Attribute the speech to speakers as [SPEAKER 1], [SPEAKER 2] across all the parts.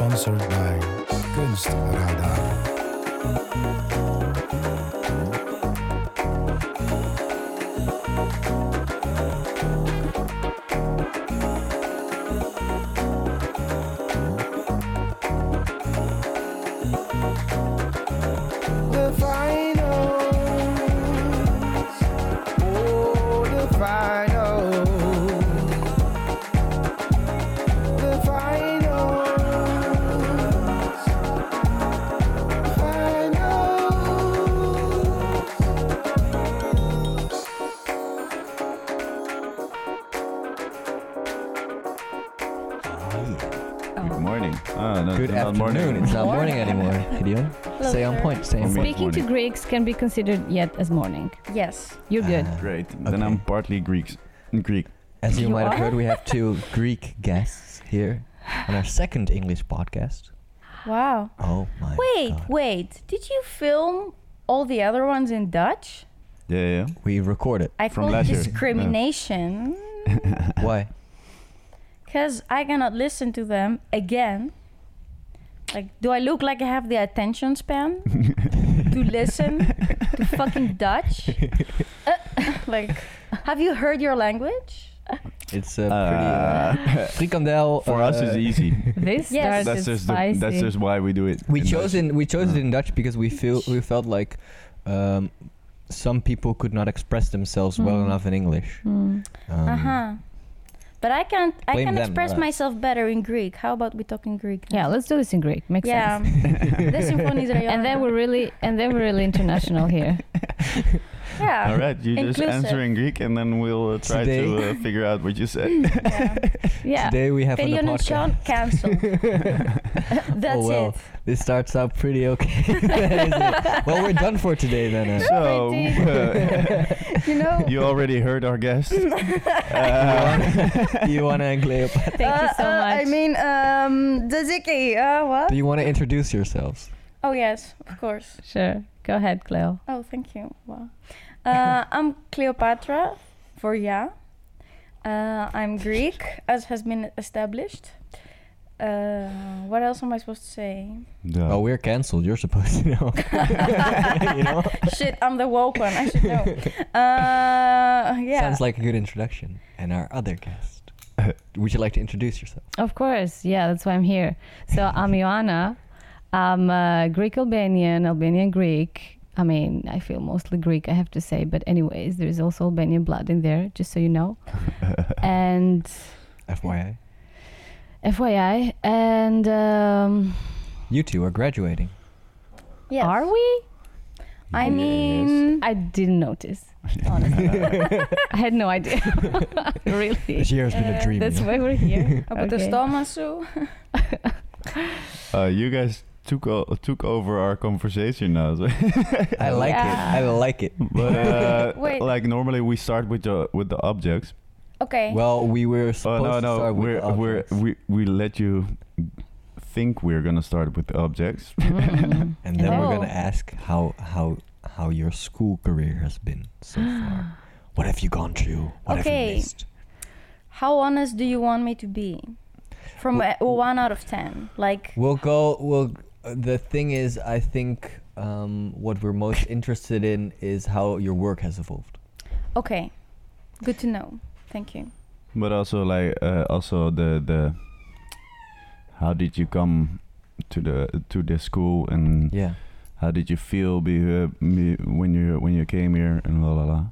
[SPEAKER 1] Sponsored by Kunstradar. The
[SPEAKER 2] can be considered yet as morning.
[SPEAKER 3] Yes.
[SPEAKER 2] You're good.
[SPEAKER 4] Ah.
[SPEAKER 5] Great. Then
[SPEAKER 4] Okay.
[SPEAKER 5] I'm partly Greek. Greek.
[SPEAKER 4] As you,
[SPEAKER 2] You
[SPEAKER 4] might have
[SPEAKER 2] are?
[SPEAKER 4] heard, we have two Greek guests here on our second English podcast.
[SPEAKER 3] Wow.
[SPEAKER 4] Oh my
[SPEAKER 3] Wait,
[SPEAKER 4] god.
[SPEAKER 3] wait. Did you film all the other ones in Dutch?
[SPEAKER 5] Yeah, yeah.
[SPEAKER 4] We recorded.
[SPEAKER 3] I
[SPEAKER 5] From
[SPEAKER 3] call
[SPEAKER 5] last year.
[SPEAKER 3] discrimination
[SPEAKER 4] Why?
[SPEAKER 3] because I cannot listen to them again. Like, do I look like I have the attention span to listen to fucking Dutch? Uh, like, have you heard your language?
[SPEAKER 4] It's a pretty uh,
[SPEAKER 5] Uh,
[SPEAKER 4] frikandel.
[SPEAKER 5] for us,
[SPEAKER 4] uh,
[SPEAKER 5] it's easy.
[SPEAKER 2] This
[SPEAKER 3] Yes.
[SPEAKER 2] starts
[SPEAKER 5] That's
[SPEAKER 2] is
[SPEAKER 5] just the, that's just why we do it.
[SPEAKER 4] We
[SPEAKER 5] in
[SPEAKER 4] chose
[SPEAKER 5] Dutch.
[SPEAKER 4] in we chose it
[SPEAKER 5] Uh.
[SPEAKER 4] in Dutch because we feel we felt like um, some people could not express themselves well
[SPEAKER 2] Mm.
[SPEAKER 4] enough in English.
[SPEAKER 2] Hmm.
[SPEAKER 4] Um,
[SPEAKER 3] uh huh. But I can't. I
[SPEAKER 4] blame
[SPEAKER 3] can
[SPEAKER 4] them,
[SPEAKER 3] express
[SPEAKER 4] not us.
[SPEAKER 3] myself better in Greek. How about we talk in Greek? now?
[SPEAKER 2] Yeah, let's do this in Greek. Makes
[SPEAKER 3] Yeah.
[SPEAKER 2] sense.
[SPEAKER 3] the symphonies are
[SPEAKER 2] And then we're really and then we're really international here.
[SPEAKER 3] yeah.
[SPEAKER 5] All right, you just
[SPEAKER 3] Inclusive.
[SPEAKER 5] answer in Greek and then we'll uh, try
[SPEAKER 4] Today-
[SPEAKER 5] to uh, figure out what you said.
[SPEAKER 3] yeah.
[SPEAKER 2] Yeah.
[SPEAKER 4] Today we have on the
[SPEAKER 3] Video Sean
[SPEAKER 4] podcast.
[SPEAKER 3] cancelled. That's
[SPEAKER 4] oh well,
[SPEAKER 3] it.
[SPEAKER 4] this starts out pretty okay. Well, we're done for today then. Uh,
[SPEAKER 5] so, uh,
[SPEAKER 3] You know.
[SPEAKER 5] you already heard our guest. Uh,
[SPEAKER 4] you wanna and Cleopatra?
[SPEAKER 2] Thank you so
[SPEAKER 3] Uh, uh,
[SPEAKER 2] much.
[SPEAKER 3] I mean, um, Daziki, uh, what?
[SPEAKER 4] Do you want to introduce yourselves?
[SPEAKER 3] Oh, yes, of course.
[SPEAKER 2] sure. Go ahead, Cleo.
[SPEAKER 3] Oh, thank you. Wow. Uh, I'm Cleopatra for yeah. Uh, I'm Greek, as has been established. Uh, what else am I supposed to say?
[SPEAKER 5] the-
[SPEAKER 4] Oh, we're cancelled. You're supposed to know. you know?
[SPEAKER 3] Shit, I'm the woke one. I should know. Uh, yeah.
[SPEAKER 4] Sounds like a good introduction. And our other guest. Would you like to introduce yourself?
[SPEAKER 2] Of course, yeah, that's why I'm here. So I'm Ioana. I'm uh, Greek Albanian, Albanian Greek. I mean, I feel mostly Greek, I have to say, but anyways, there is also Albanian blood in there, just so you know. and
[SPEAKER 4] FYI.
[SPEAKER 2] FYI, and um,
[SPEAKER 4] You two are graduating.
[SPEAKER 3] Yes.
[SPEAKER 2] are we?
[SPEAKER 3] I
[SPEAKER 5] Yes.
[SPEAKER 3] mean,
[SPEAKER 2] I didn't notice. Honestly, I had no idea. really,
[SPEAKER 4] This year has been a
[SPEAKER 3] Uh,
[SPEAKER 4] dream.
[SPEAKER 2] that's
[SPEAKER 4] you
[SPEAKER 2] why we're here.
[SPEAKER 3] I put the
[SPEAKER 2] Okay.
[SPEAKER 3] stoma so.
[SPEAKER 5] uh, you guys took o- took over our conversation now. So
[SPEAKER 4] I like
[SPEAKER 2] Yeah.
[SPEAKER 4] it. I like it.
[SPEAKER 5] but uh,
[SPEAKER 3] Wait.
[SPEAKER 5] like normally we start with the with the objects.
[SPEAKER 3] Okay.
[SPEAKER 4] Well, we were
[SPEAKER 5] Oh
[SPEAKER 4] supposed
[SPEAKER 5] no
[SPEAKER 4] to
[SPEAKER 5] no
[SPEAKER 4] start
[SPEAKER 5] we're
[SPEAKER 4] the
[SPEAKER 5] we're
[SPEAKER 4] objects.
[SPEAKER 5] we we let you think we're gonna start with the objects.
[SPEAKER 2] Mm.
[SPEAKER 4] and then we're
[SPEAKER 3] Oh.
[SPEAKER 4] gonna ask how how how your school career has been so far. What have you gone through? What have
[SPEAKER 3] Okay.
[SPEAKER 4] you missed?
[SPEAKER 3] How honest do you want me to be? From a, one out of ten, like
[SPEAKER 4] We'll go. We'll. The thing is, I think um, what we're most interested in is how your work has evolved.
[SPEAKER 3] okay, good to know. Thank you.
[SPEAKER 5] But also like uh, also the the how did you come to the to the school and
[SPEAKER 4] Yeah.
[SPEAKER 5] how did you feel be, uh, me, when you when you came here and la la la.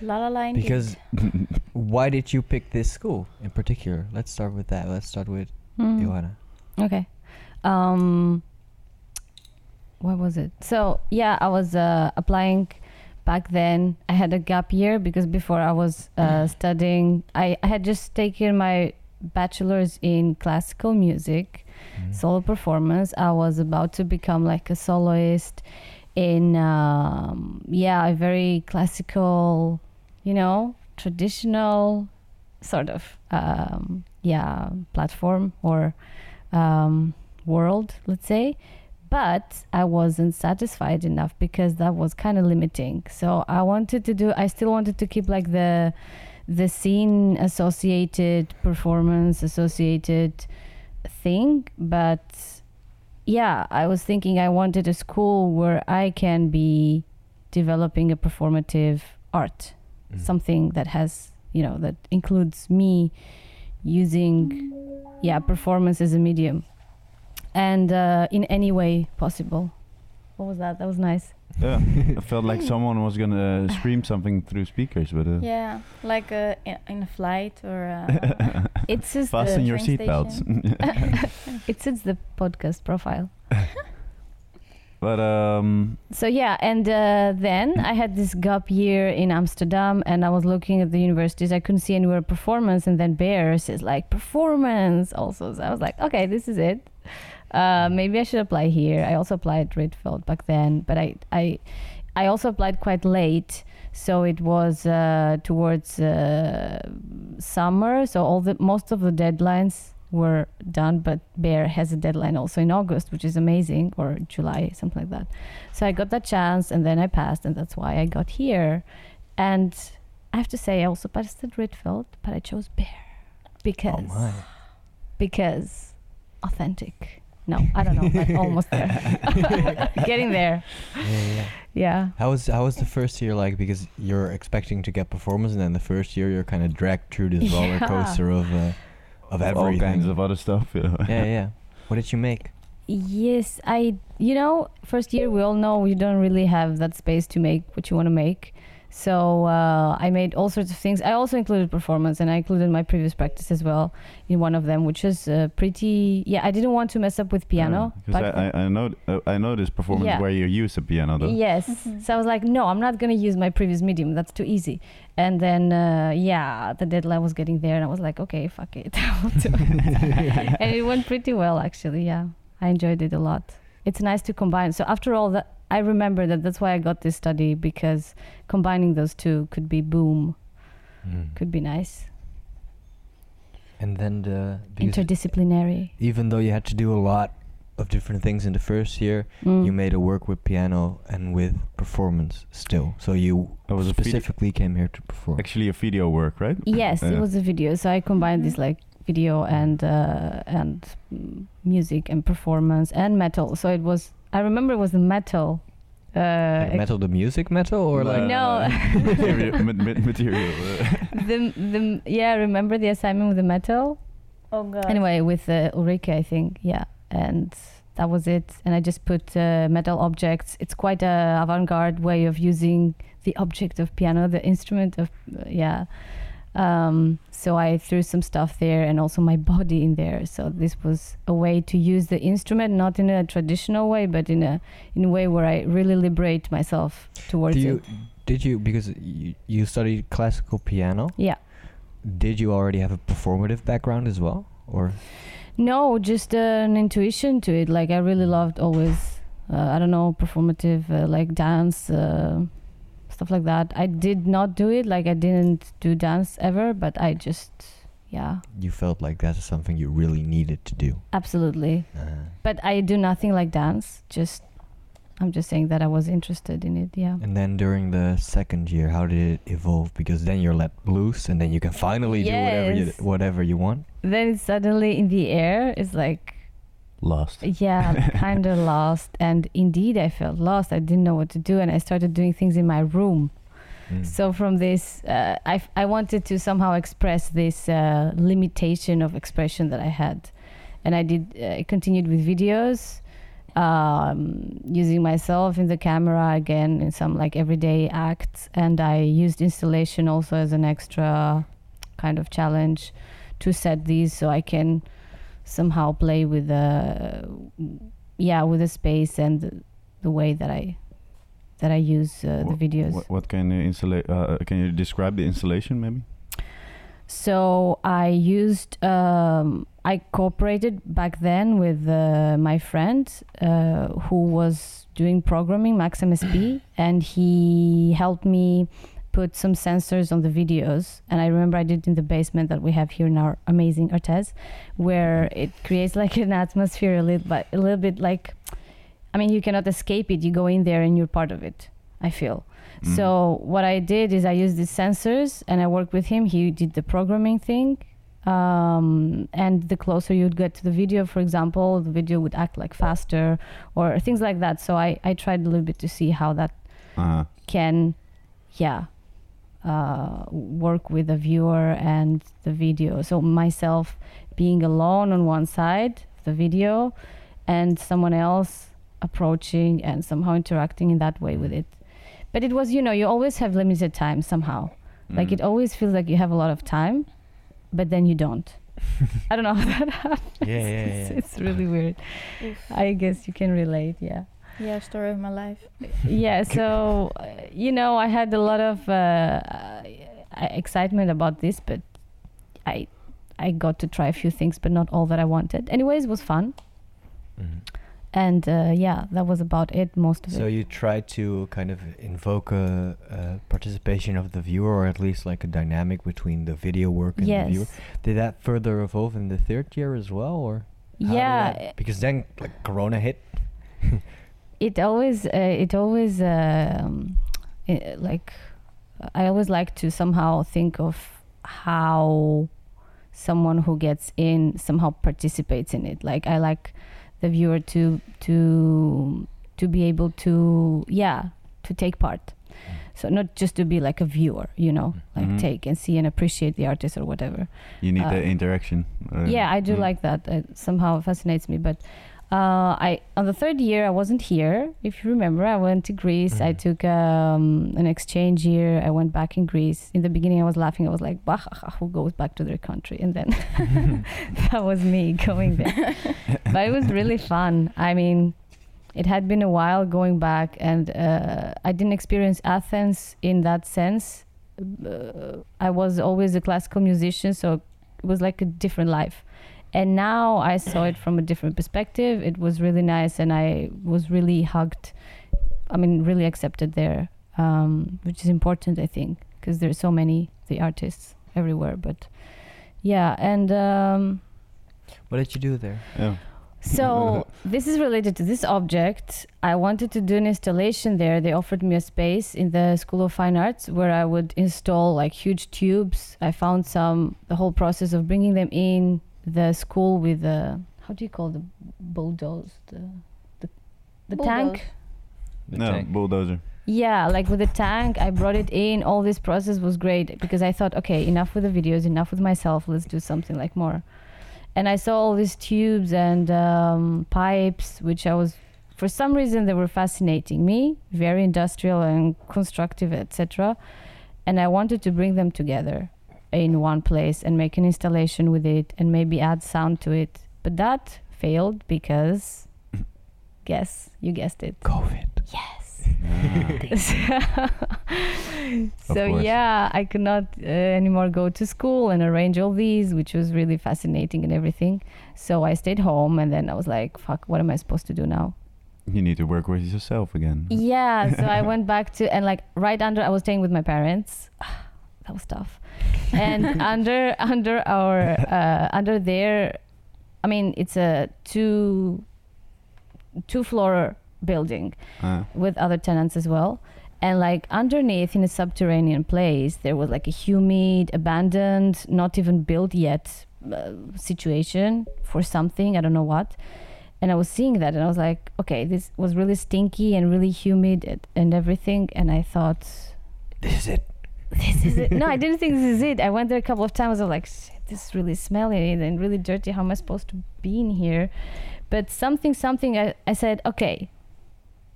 [SPEAKER 3] La la la. indeed.
[SPEAKER 4] Because why did you pick this school in particular? Let's start with that. Let's start with
[SPEAKER 2] Mm.
[SPEAKER 4] Johanna.
[SPEAKER 2] Okay. Um, what was it? So yeah, I was uh, applying back then. I had a gap year because before I was uh, studying, I, I had just taken my bachelor's in classical music,
[SPEAKER 4] Mm.
[SPEAKER 2] solo performance. I was about to become like a soloist in um, yeah, a very classical, you know, traditional sort of um, yeah platform or um, world, let's say. But I wasn't satisfied enough because that was kind of limiting. So I wanted to do. I still wanted to keep like the the scene associated performance associated thing, but yeah, I was thinking I wanted a school where I can be developing a performative art,
[SPEAKER 4] Mm.
[SPEAKER 2] something that has, you know, that includes me using, yeah, performance as a medium and uh, in any way possible. What was that? That was nice.
[SPEAKER 5] Yeah, I felt like someone was gonna scream something through speakers, but uh,
[SPEAKER 3] Yeah, like uh, in, in a flight or. Uh,
[SPEAKER 2] It's just
[SPEAKER 5] fasten your seatbelts.
[SPEAKER 2] it's just the podcast profile.
[SPEAKER 5] but um,
[SPEAKER 2] So yeah, and uh, then I had this gap year in Amsterdam, and I was looking at the universities. I couldn't see anywhere performance, and then Bears is like performance also. So I was like, okay, this is it. Uh, maybe I should apply here. I also applied Rietveld back then, but I I I also applied quite late, so it was uh, towards uh, summer. So all the most of the deadlines were done, but Bear has a deadline also in August, which is amazing, or July, something like that. So I got that chance, and then I passed, and that's why I got here. And I have to say, I also passed at Rietveld, but I chose Bear because
[SPEAKER 4] Oh
[SPEAKER 2] because authentic. No, I don't know, but almost there. Getting there.
[SPEAKER 4] Yeah, yeah.
[SPEAKER 2] Yeah.
[SPEAKER 4] How was how was the first year like? Because you're expecting to get performance, and then the first year you're kind of dragged through this roller coaster of uh, of
[SPEAKER 5] all
[SPEAKER 4] everything.
[SPEAKER 5] kinds of other stuff. Yeah.
[SPEAKER 4] yeah, yeah. What did you make?
[SPEAKER 2] Yes, I. You know, first year we all know you don't really have that space to make what you want to make. So uh, I made all sorts of things. I also included performance, and I included my previous practice as well in one of them, which was uh, pretty. Yeah, I didn't want to mess up with piano.
[SPEAKER 5] Because
[SPEAKER 2] back
[SPEAKER 5] I, I, I know uh, I know this performance
[SPEAKER 2] Yeah.
[SPEAKER 5] where you use a piano though.
[SPEAKER 2] Yes.
[SPEAKER 3] Mhm.
[SPEAKER 2] So I was like, no, I'm not going to use my previous medium. That's too easy. And then, uh, yeah, the deadline was getting there, and I was like, okay, fuck it. I'll do it. and it went pretty well, actually. Yeah. I enjoyed it a lot. It's nice to combine. So after all that, I remember that that's why I got this study because combining those two could be boom,
[SPEAKER 4] Mm.
[SPEAKER 2] could be nice.
[SPEAKER 4] And then the
[SPEAKER 2] Interdisciplinary.
[SPEAKER 4] even though you had to do a lot of different things in the first year,
[SPEAKER 2] Mm.
[SPEAKER 4] you made a work with piano and with performance still. So you
[SPEAKER 5] It was
[SPEAKER 4] specifically came here to perform.
[SPEAKER 5] actually a video work, right?
[SPEAKER 2] Yes, it was a video. So I combined this
[SPEAKER 3] Mhm.
[SPEAKER 2] like video and uh, and mm, music and performance and metal. So it was. I remember it was the metal. Uh,
[SPEAKER 4] Like metal, the music metal, or like
[SPEAKER 2] No.
[SPEAKER 5] material, ma- ma- material.
[SPEAKER 2] the the yeah. Remember the assignment with the metal?
[SPEAKER 3] oh god.
[SPEAKER 2] Anyway, with uh, Ulrike, I think. Yeah, and that was it. And I just put uh, metal objects. It's quite a avant-garde way of using the object of piano, the instrument of uh, yeah. Um, so I threw some stuff there and also my body in there. So this was a way to use the instrument, not in a traditional way, but in a in a way where I really liberate myself towards
[SPEAKER 4] Do you
[SPEAKER 2] it.
[SPEAKER 4] did you because you, you studied classical piano?
[SPEAKER 2] Yeah.
[SPEAKER 4] Did you already have a performative background as well, or
[SPEAKER 2] No, just uh, an intuition to it. Like I really loved always, uh, I don't know, performative, uh, like dance, uh, stuff like that. I did not do it. Like I didn't do dance ever, but I just, yeah,
[SPEAKER 4] you felt like that is something you really needed to do?
[SPEAKER 2] absolutely.
[SPEAKER 4] Uh,
[SPEAKER 2] But I do nothing like dance. Just, I'm just saying that I was interested in it. Yeah.
[SPEAKER 4] and then during the second year, how did it evolve? Because then you're let loose, and then you can finally do whatever you whatever you want.
[SPEAKER 2] Then it's suddenly in the air. It's like
[SPEAKER 5] Lost.
[SPEAKER 2] Yeah, kind of lost. And indeed, I felt lost. I didn't know what to do. And I started doing things in my room.
[SPEAKER 4] Mm.
[SPEAKER 2] So, from this, uh, I, f- I wanted to somehow express this uh, limitation of expression that I had. And I did, uh, I continued with videos, um, using myself in the camera again in some like everyday acts. And I used installation also as an extra kind of challenge to set these so I can somehow play with the yeah with the space and the, way that I that I use uh, the videos.
[SPEAKER 5] What, what can you installa- uh, Can you describe the installation, maybe?
[SPEAKER 2] So I used um, I cooperated back then with uh, my friend uh, who was doing programming Max MSP, and he helped me put some sensors on the videos. And I remember I did in the basement that we have here in our amazing Artes, where it creates like an atmosphere a little, but a little bit like, I mean, you cannot escape it. You go in there and you're part of it. I feel.
[SPEAKER 5] Mm.
[SPEAKER 2] So what I did is I used these sensors and I worked with him. He did the programming thing, Um, and the closer you'd get to the video, for example, the video would act like faster or things like that. So I, I tried a little bit to see how that
[SPEAKER 5] Uh,
[SPEAKER 2] can, yeah, uh, work with the viewer and the video. So myself being alone on one side, the video, and someone else approaching and somehow interacting in that way with it. But it was, you know, you always have limited time somehow. Like
[SPEAKER 5] mm.
[SPEAKER 2] it always feels like you have a lot of time, but then you don't. I don't know how that happens.
[SPEAKER 4] Yeah, yeah,
[SPEAKER 2] It's,
[SPEAKER 4] yeah.
[SPEAKER 2] it's really weird.
[SPEAKER 3] Oof.
[SPEAKER 2] I guess you can relate, yeah
[SPEAKER 3] Yeah, story of my life.
[SPEAKER 2] yeah so uh, you know i had a lot of uh, uh, excitement about this but i i got to try a few things but not all that i wanted anyways it was fun
[SPEAKER 4] Mhm.
[SPEAKER 2] and uh, yeah that was about it most of
[SPEAKER 4] So
[SPEAKER 2] it So
[SPEAKER 4] you tried to kind of invoke a, a participation of the viewer, or at least like a dynamic between the video work and the viewer. Did that further evolve in the third year as well, or
[SPEAKER 2] yeah
[SPEAKER 4] that- because then like Corona hit.
[SPEAKER 2] it always uh, it always um, i like i always like to somehow think of how someone who gets in somehow participates in it like i like the viewer to to to be able to yeah to take part so not just to be like a viewer you know like
[SPEAKER 5] Mhm.
[SPEAKER 2] take and see and appreciate the artist or whatever
[SPEAKER 5] you need the
[SPEAKER 2] uh,
[SPEAKER 5] interaction. Uh,
[SPEAKER 2] yeah i do
[SPEAKER 5] mm.
[SPEAKER 2] like that it somehow fascinates me but uh, I on the third year I wasn't here. If you remember, I went to Greece. I
[SPEAKER 4] Mhm.
[SPEAKER 2] took um, an exchange year. I went back in Greece. In the beginning, I was laughing. I was like, "Bah, who goes back to their country?" And then that was me going there. but it was really fun. I mean, it had been a while going back, and uh, I didn't experience Athens in that sense. Uh, I was always a classical musician, so it was like a different life. And now I saw it from a different perspective. It was really nice, and I was really hugged. I mean, really accepted there, um, which is important, I think, because there's so many the artists everywhere. But yeah, and um,
[SPEAKER 4] What did you do there?
[SPEAKER 5] Yeah.
[SPEAKER 2] so this is related to this object. I wanted to do an installation there. They offered me a space in the School of Fine Arts where I would install like huge tubes. I found some the whole process of bringing them in the school with the how do you call the bulldoze the the, the tank.
[SPEAKER 4] The
[SPEAKER 5] no,
[SPEAKER 4] tank.
[SPEAKER 5] bulldozer.
[SPEAKER 2] Yeah, like with the tank, I brought it in. All this process was great because I thought, okay, enough with the videos, enough with myself. Let's do something like more. And I saw all these tubes and um, pipes, which I was, for some reason, they were fascinating me. Very industrial and constructive, etc. And I wanted to bring them together in one place and make an installation with it and maybe add sound to it. But that failed because, guess you guessed it.
[SPEAKER 4] COVID.
[SPEAKER 2] Yes.
[SPEAKER 5] So
[SPEAKER 2] yeah i could not uh, anymore go to school and arrange all these which was really fascinating and everything so i stayed home and then i was like fuck what am i supposed to do now
[SPEAKER 5] You need to work with yourself again.
[SPEAKER 2] yeah so i went back to and like right under i was staying with my parents that was tough and under under our uh, under there i mean it's a two two floor building
[SPEAKER 5] Uh,
[SPEAKER 2] with other tenants as well. And like underneath in a subterranean place, there was like a humid, abandoned, not even built yet uh, situation for something. I don't know what. And I was seeing that and I was like, okay, this was really stinky and really humid and everything. And I thought,
[SPEAKER 4] This is it.
[SPEAKER 2] This is it. no, I didn't think this is it. I went there a couple of times. I was like, this is really smelly and really dirty. How am I supposed to be in here? But something, something, I, I said, okay,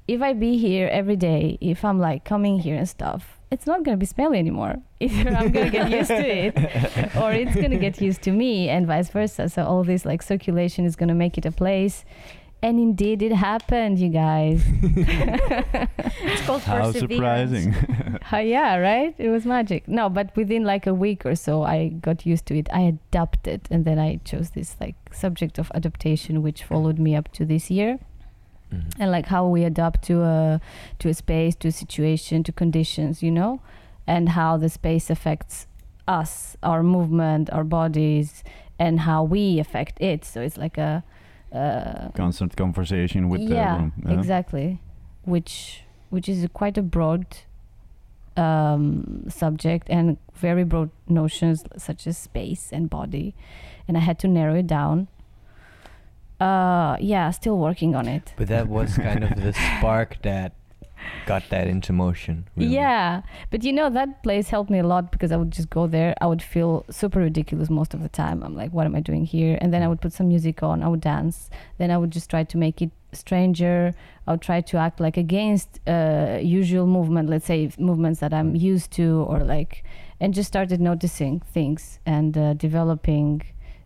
[SPEAKER 2] if I be here every day, if I'm like coming here and stuff, it's not to be smelly anymore. Either I'm to get used to it or it's to get used to me and vice versa. So all this like circulation is to make it a place. And indeed it happened, you guys.
[SPEAKER 3] It's called
[SPEAKER 5] how surprising.
[SPEAKER 2] Uh, yeah, right? It was magic. No, but within like a week or so, I got used to it. I adapted, and then I chose this like subject of adaptation, which followed me up to this year,
[SPEAKER 4] Mhm.
[SPEAKER 2] and like how we adapt to a to a space, to a situation, to conditions, you know, and how the space affects us, our movement, our bodies, and how we affect it. So it's like a uh,
[SPEAKER 5] Constant conversation with the
[SPEAKER 2] yeah,
[SPEAKER 5] room.
[SPEAKER 2] exactly, which which is quite a broad um, subject and very broad notions such as space and body, and I had to narrow it down. Uh, yeah, still working on it.
[SPEAKER 4] But that was kind of the spark that got that into motion. really.
[SPEAKER 2] Yeah, but you know that place helped me a lot because I would just go there. I would feel super ridiculous most of the time. I'm like, what am I doing here? And then I would put some music on. I would dance. Then I would just try to make it stranger. I would try to act like against uh, usual movement. Let's say movements that I'm used to, or like, and just started noticing things and uh, developing.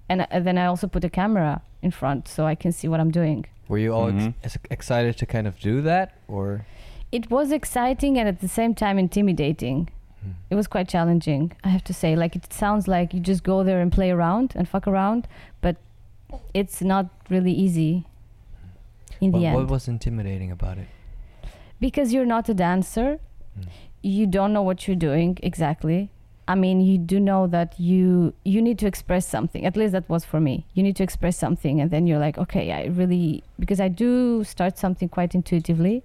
[SPEAKER 2] And uh, then I also put a camera in front so I can see what I'm doing.
[SPEAKER 4] Were you all ex-
[SPEAKER 5] Mhm.
[SPEAKER 4] ex- excited to kind of do that, or?
[SPEAKER 2] It was exciting and at the same time intimidating.
[SPEAKER 4] Hmm.
[SPEAKER 2] It was quite challenging, I have to say. Like it sounds like you just go there and play around and fuck around, but it's not really easy in
[SPEAKER 4] What,
[SPEAKER 2] the end
[SPEAKER 4] what was intimidating about it?
[SPEAKER 2] because you're not a dancer.
[SPEAKER 4] Mm.
[SPEAKER 2] You don't know what you're doing exactly. I mean, you do know that you you need to express something. At least that was for me. You need to express something, and then you're like, okay, I really because I do start something quite intuitively,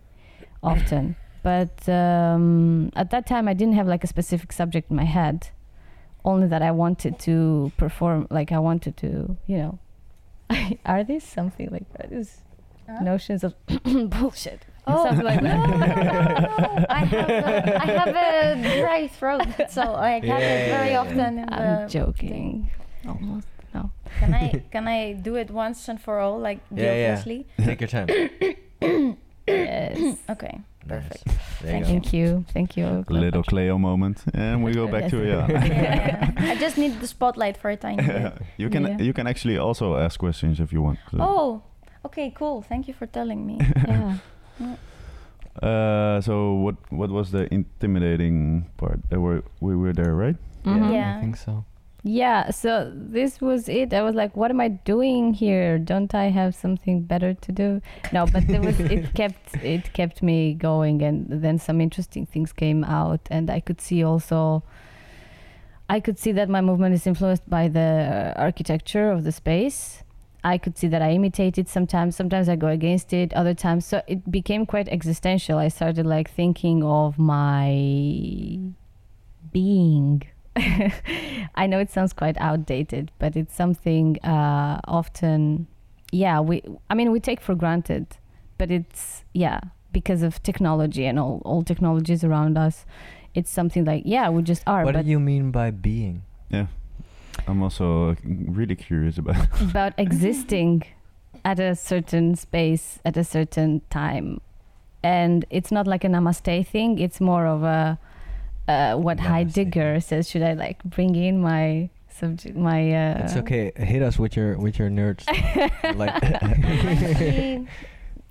[SPEAKER 2] often. But um, at that time, I didn't have like a specific subject in my head. Only that I wanted to perform. Like I wanted to, you know. Are these something like are these
[SPEAKER 3] Huh?
[SPEAKER 2] notions of bullshit?
[SPEAKER 3] Oh,
[SPEAKER 2] Something like
[SPEAKER 3] no,
[SPEAKER 2] that.
[SPEAKER 3] no, no, no, no. I have a, I have a dry throat, so I have it very
[SPEAKER 4] Yeah.
[SPEAKER 3] often. In
[SPEAKER 2] I'm
[SPEAKER 3] the
[SPEAKER 2] joking. Almost. No.
[SPEAKER 3] Can I can I do it once and for all, like
[SPEAKER 4] Yeah, yeah. Take your time.
[SPEAKER 2] Yes.
[SPEAKER 3] Okay, perfect.
[SPEAKER 4] Nice. There you.
[SPEAKER 2] Thank you. Thank you.
[SPEAKER 5] Little Cleo moment, and we go back to yeah.
[SPEAKER 3] Yeah, I just need the spotlight for a tiny bit.
[SPEAKER 5] you can
[SPEAKER 2] Yeah.
[SPEAKER 5] you can actually also ask questions if you want. so.
[SPEAKER 3] Oh, okay, cool. Thank you for telling me.
[SPEAKER 2] Yeah.
[SPEAKER 5] Uh, so what what was the intimidating part? Uh, were, we were there, right?
[SPEAKER 2] Mhm.
[SPEAKER 3] Yeah.
[SPEAKER 4] I think so.
[SPEAKER 2] Yeah, so this was it. I was like, what am I doing here? Don't I have something better to do? No, but there was it kept it kept me going and then some interesting things came out and I could see also I could see that my movement is influenced by the architecture of the space. I could see that I imitate it sometimes. Sometimes I go against it. Other times, so it became quite existential. I started like thinking of my being. I know it sounds quite outdated, but it's something uh, often, yeah. We, I mean, we take for granted, but it's yeah because of technology and all all technologies around us. It's something like yeah, we just are.
[SPEAKER 4] What
[SPEAKER 2] but
[SPEAKER 4] do you mean by being?
[SPEAKER 5] Yeah. I'm also really curious about.
[SPEAKER 2] about existing at a certain space at a certain time and it's not like a namaste thing it's more of a uh, what
[SPEAKER 4] Namaste.
[SPEAKER 2] heidegger says should i like bring in my subject my uh
[SPEAKER 4] it's okay. Hit us with your with your nerds. like
[SPEAKER 3] Actually,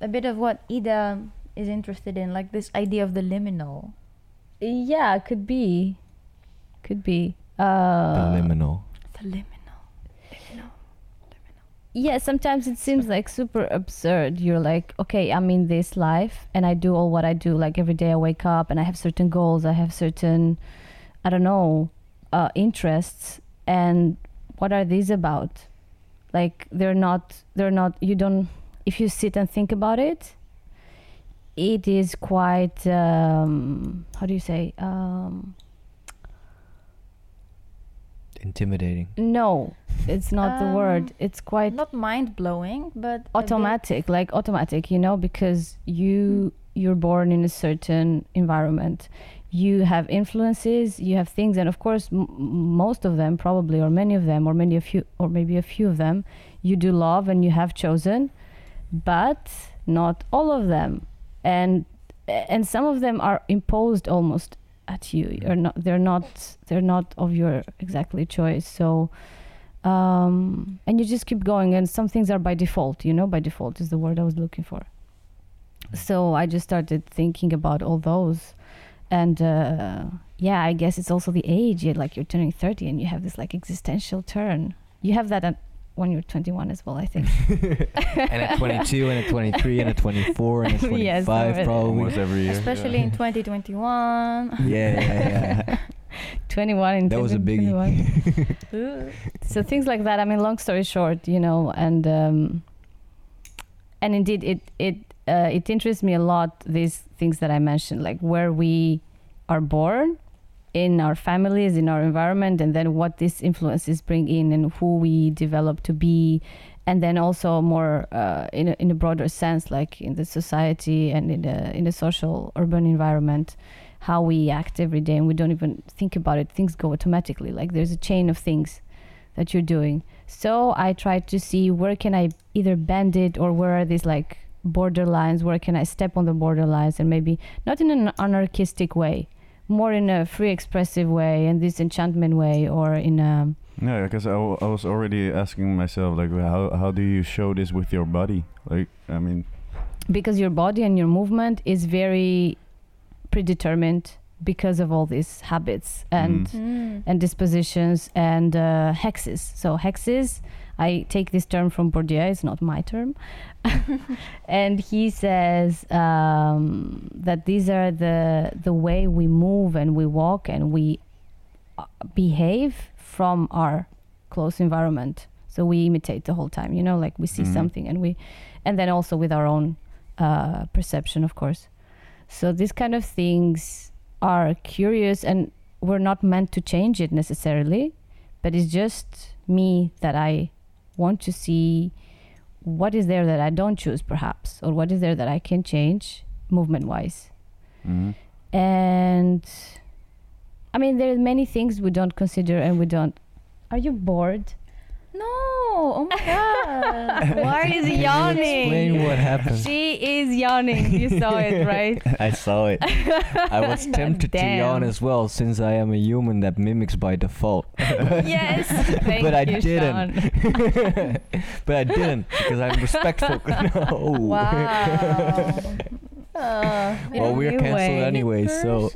[SPEAKER 3] a bit of what Ida is interested in, like this idea of the liminal.
[SPEAKER 2] yeah could be could be
[SPEAKER 4] the
[SPEAKER 2] uh
[SPEAKER 4] liminal.
[SPEAKER 3] The liminal.
[SPEAKER 2] Yeah sometimes it seems like super absurd. You're like okay i'm in this life and i do all what i do. Like every day i wake up and i have certain goals. I have certain i don't know uh, interests. And what are these about? Like they're not they're not you don't if you sit and think about it it is quite um how do you say um
[SPEAKER 4] Intimidating.
[SPEAKER 2] no it's not the
[SPEAKER 3] Um,
[SPEAKER 2] word. It's quite
[SPEAKER 3] Not mind blowing, but
[SPEAKER 2] automatic like automatic you know because you you're born in a certain environment. You have influences you have things and of course m- most of them probably or many of them or many of you or maybe a few of them you do love and you have chosen but not all of them. And and some of them are imposed almost at you. You're not they're not they're not of your exactly choice. So um, and you just keep going and some things are by default you know by default is the word i was looking for. So i just started thinking about all those. And uh, yeah i guess it's also the age. You like you're turning 30 and you have this like existential turn. You have that at, when you're 21 as well i think
[SPEAKER 4] and at 22 and at 23 and at 24 and at 25
[SPEAKER 2] Yes,
[SPEAKER 4] probably.
[SPEAKER 5] Almost every year.
[SPEAKER 3] especially in 2021.
[SPEAKER 4] Yeah, yeah, yeah.
[SPEAKER 2] 21 in
[SPEAKER 4] That was a biggie.
[SPEAKER 2] 2021. so things like that i mean long story short you know and um and indeed it it uh, it interests me a lot these things that i mentioned like where we are born in our families, in our environment, and then what these influences bring in and who we develop to be. And then also more uh, in, a, in a broader sense, like in the society and in the in the social urban environment, how we act every day, and we don't even think about it. Things go automatically. Like there's a chain of things that you're doing. So I try to see where can I either bend it or where are these like borderlines, where can I step on the borderlines and maybe not in an anarchistic way, more in a free expressive way and this enchantment way or in a
[SPEAKER 5] Yeah, because I, w- I was already asking myself like how how do you show this with your body? Like I mean,
[SPEAKER 2] because your body and your movement is very predetermined because of all these habits and
[SPEAKER 5] Mm.
[SPEAKER 3] Mm.
[SPEAKER 2] and dispositions and uh, hexis. So hexis, I take this term from Bourdieu. It's not my term, and he says um, that these are the the way we move and we walk and we uh, behave from our close environment. So we imitate the whole time. You know, like we see
[SPEAKER 5] Mhm.
[SPEAKER 2] something and we, and then also with our own uh, perception, of course. So these kind of things are curious and we're not meant to change it necessarily, but it's just me that I want to see what is there that I don't choose, perhaps, or what is there that I can change movement wise.
[SPEAKER 5] mhm.
[SPEAKER 2] And I mean, there are many things we don't consider and we don't. Are you bored?
[SPEAKER 3] No, oh my god.
[SPEAKER 2] Why is
[SPEAKER 4] Can you
[SPEAKER 2] yawning?
[SPEAKER 4] Explain what happened.
[SPEAKER 2] She is yawning. You saw it, right?
[SPEAKER 4] I saw it. I was tempted to yawn as well, since I am a human that mimics by default.
[SPEAKER 2] yes. Thank
[SPEAKER 4] But I
[SPEAKER 2] you,
[SPEAKER 4] didn't.
[SPEAKER 2] Sean.
[SPEAKER 4] but I didn't because I'm respectful. no.
[SPEAKER 3] Wow. Uh,
[SPEAKER 4] Well, we're canceled
[SPEAKER 2] Anyway.
[SPEAKER 4] anyway, so.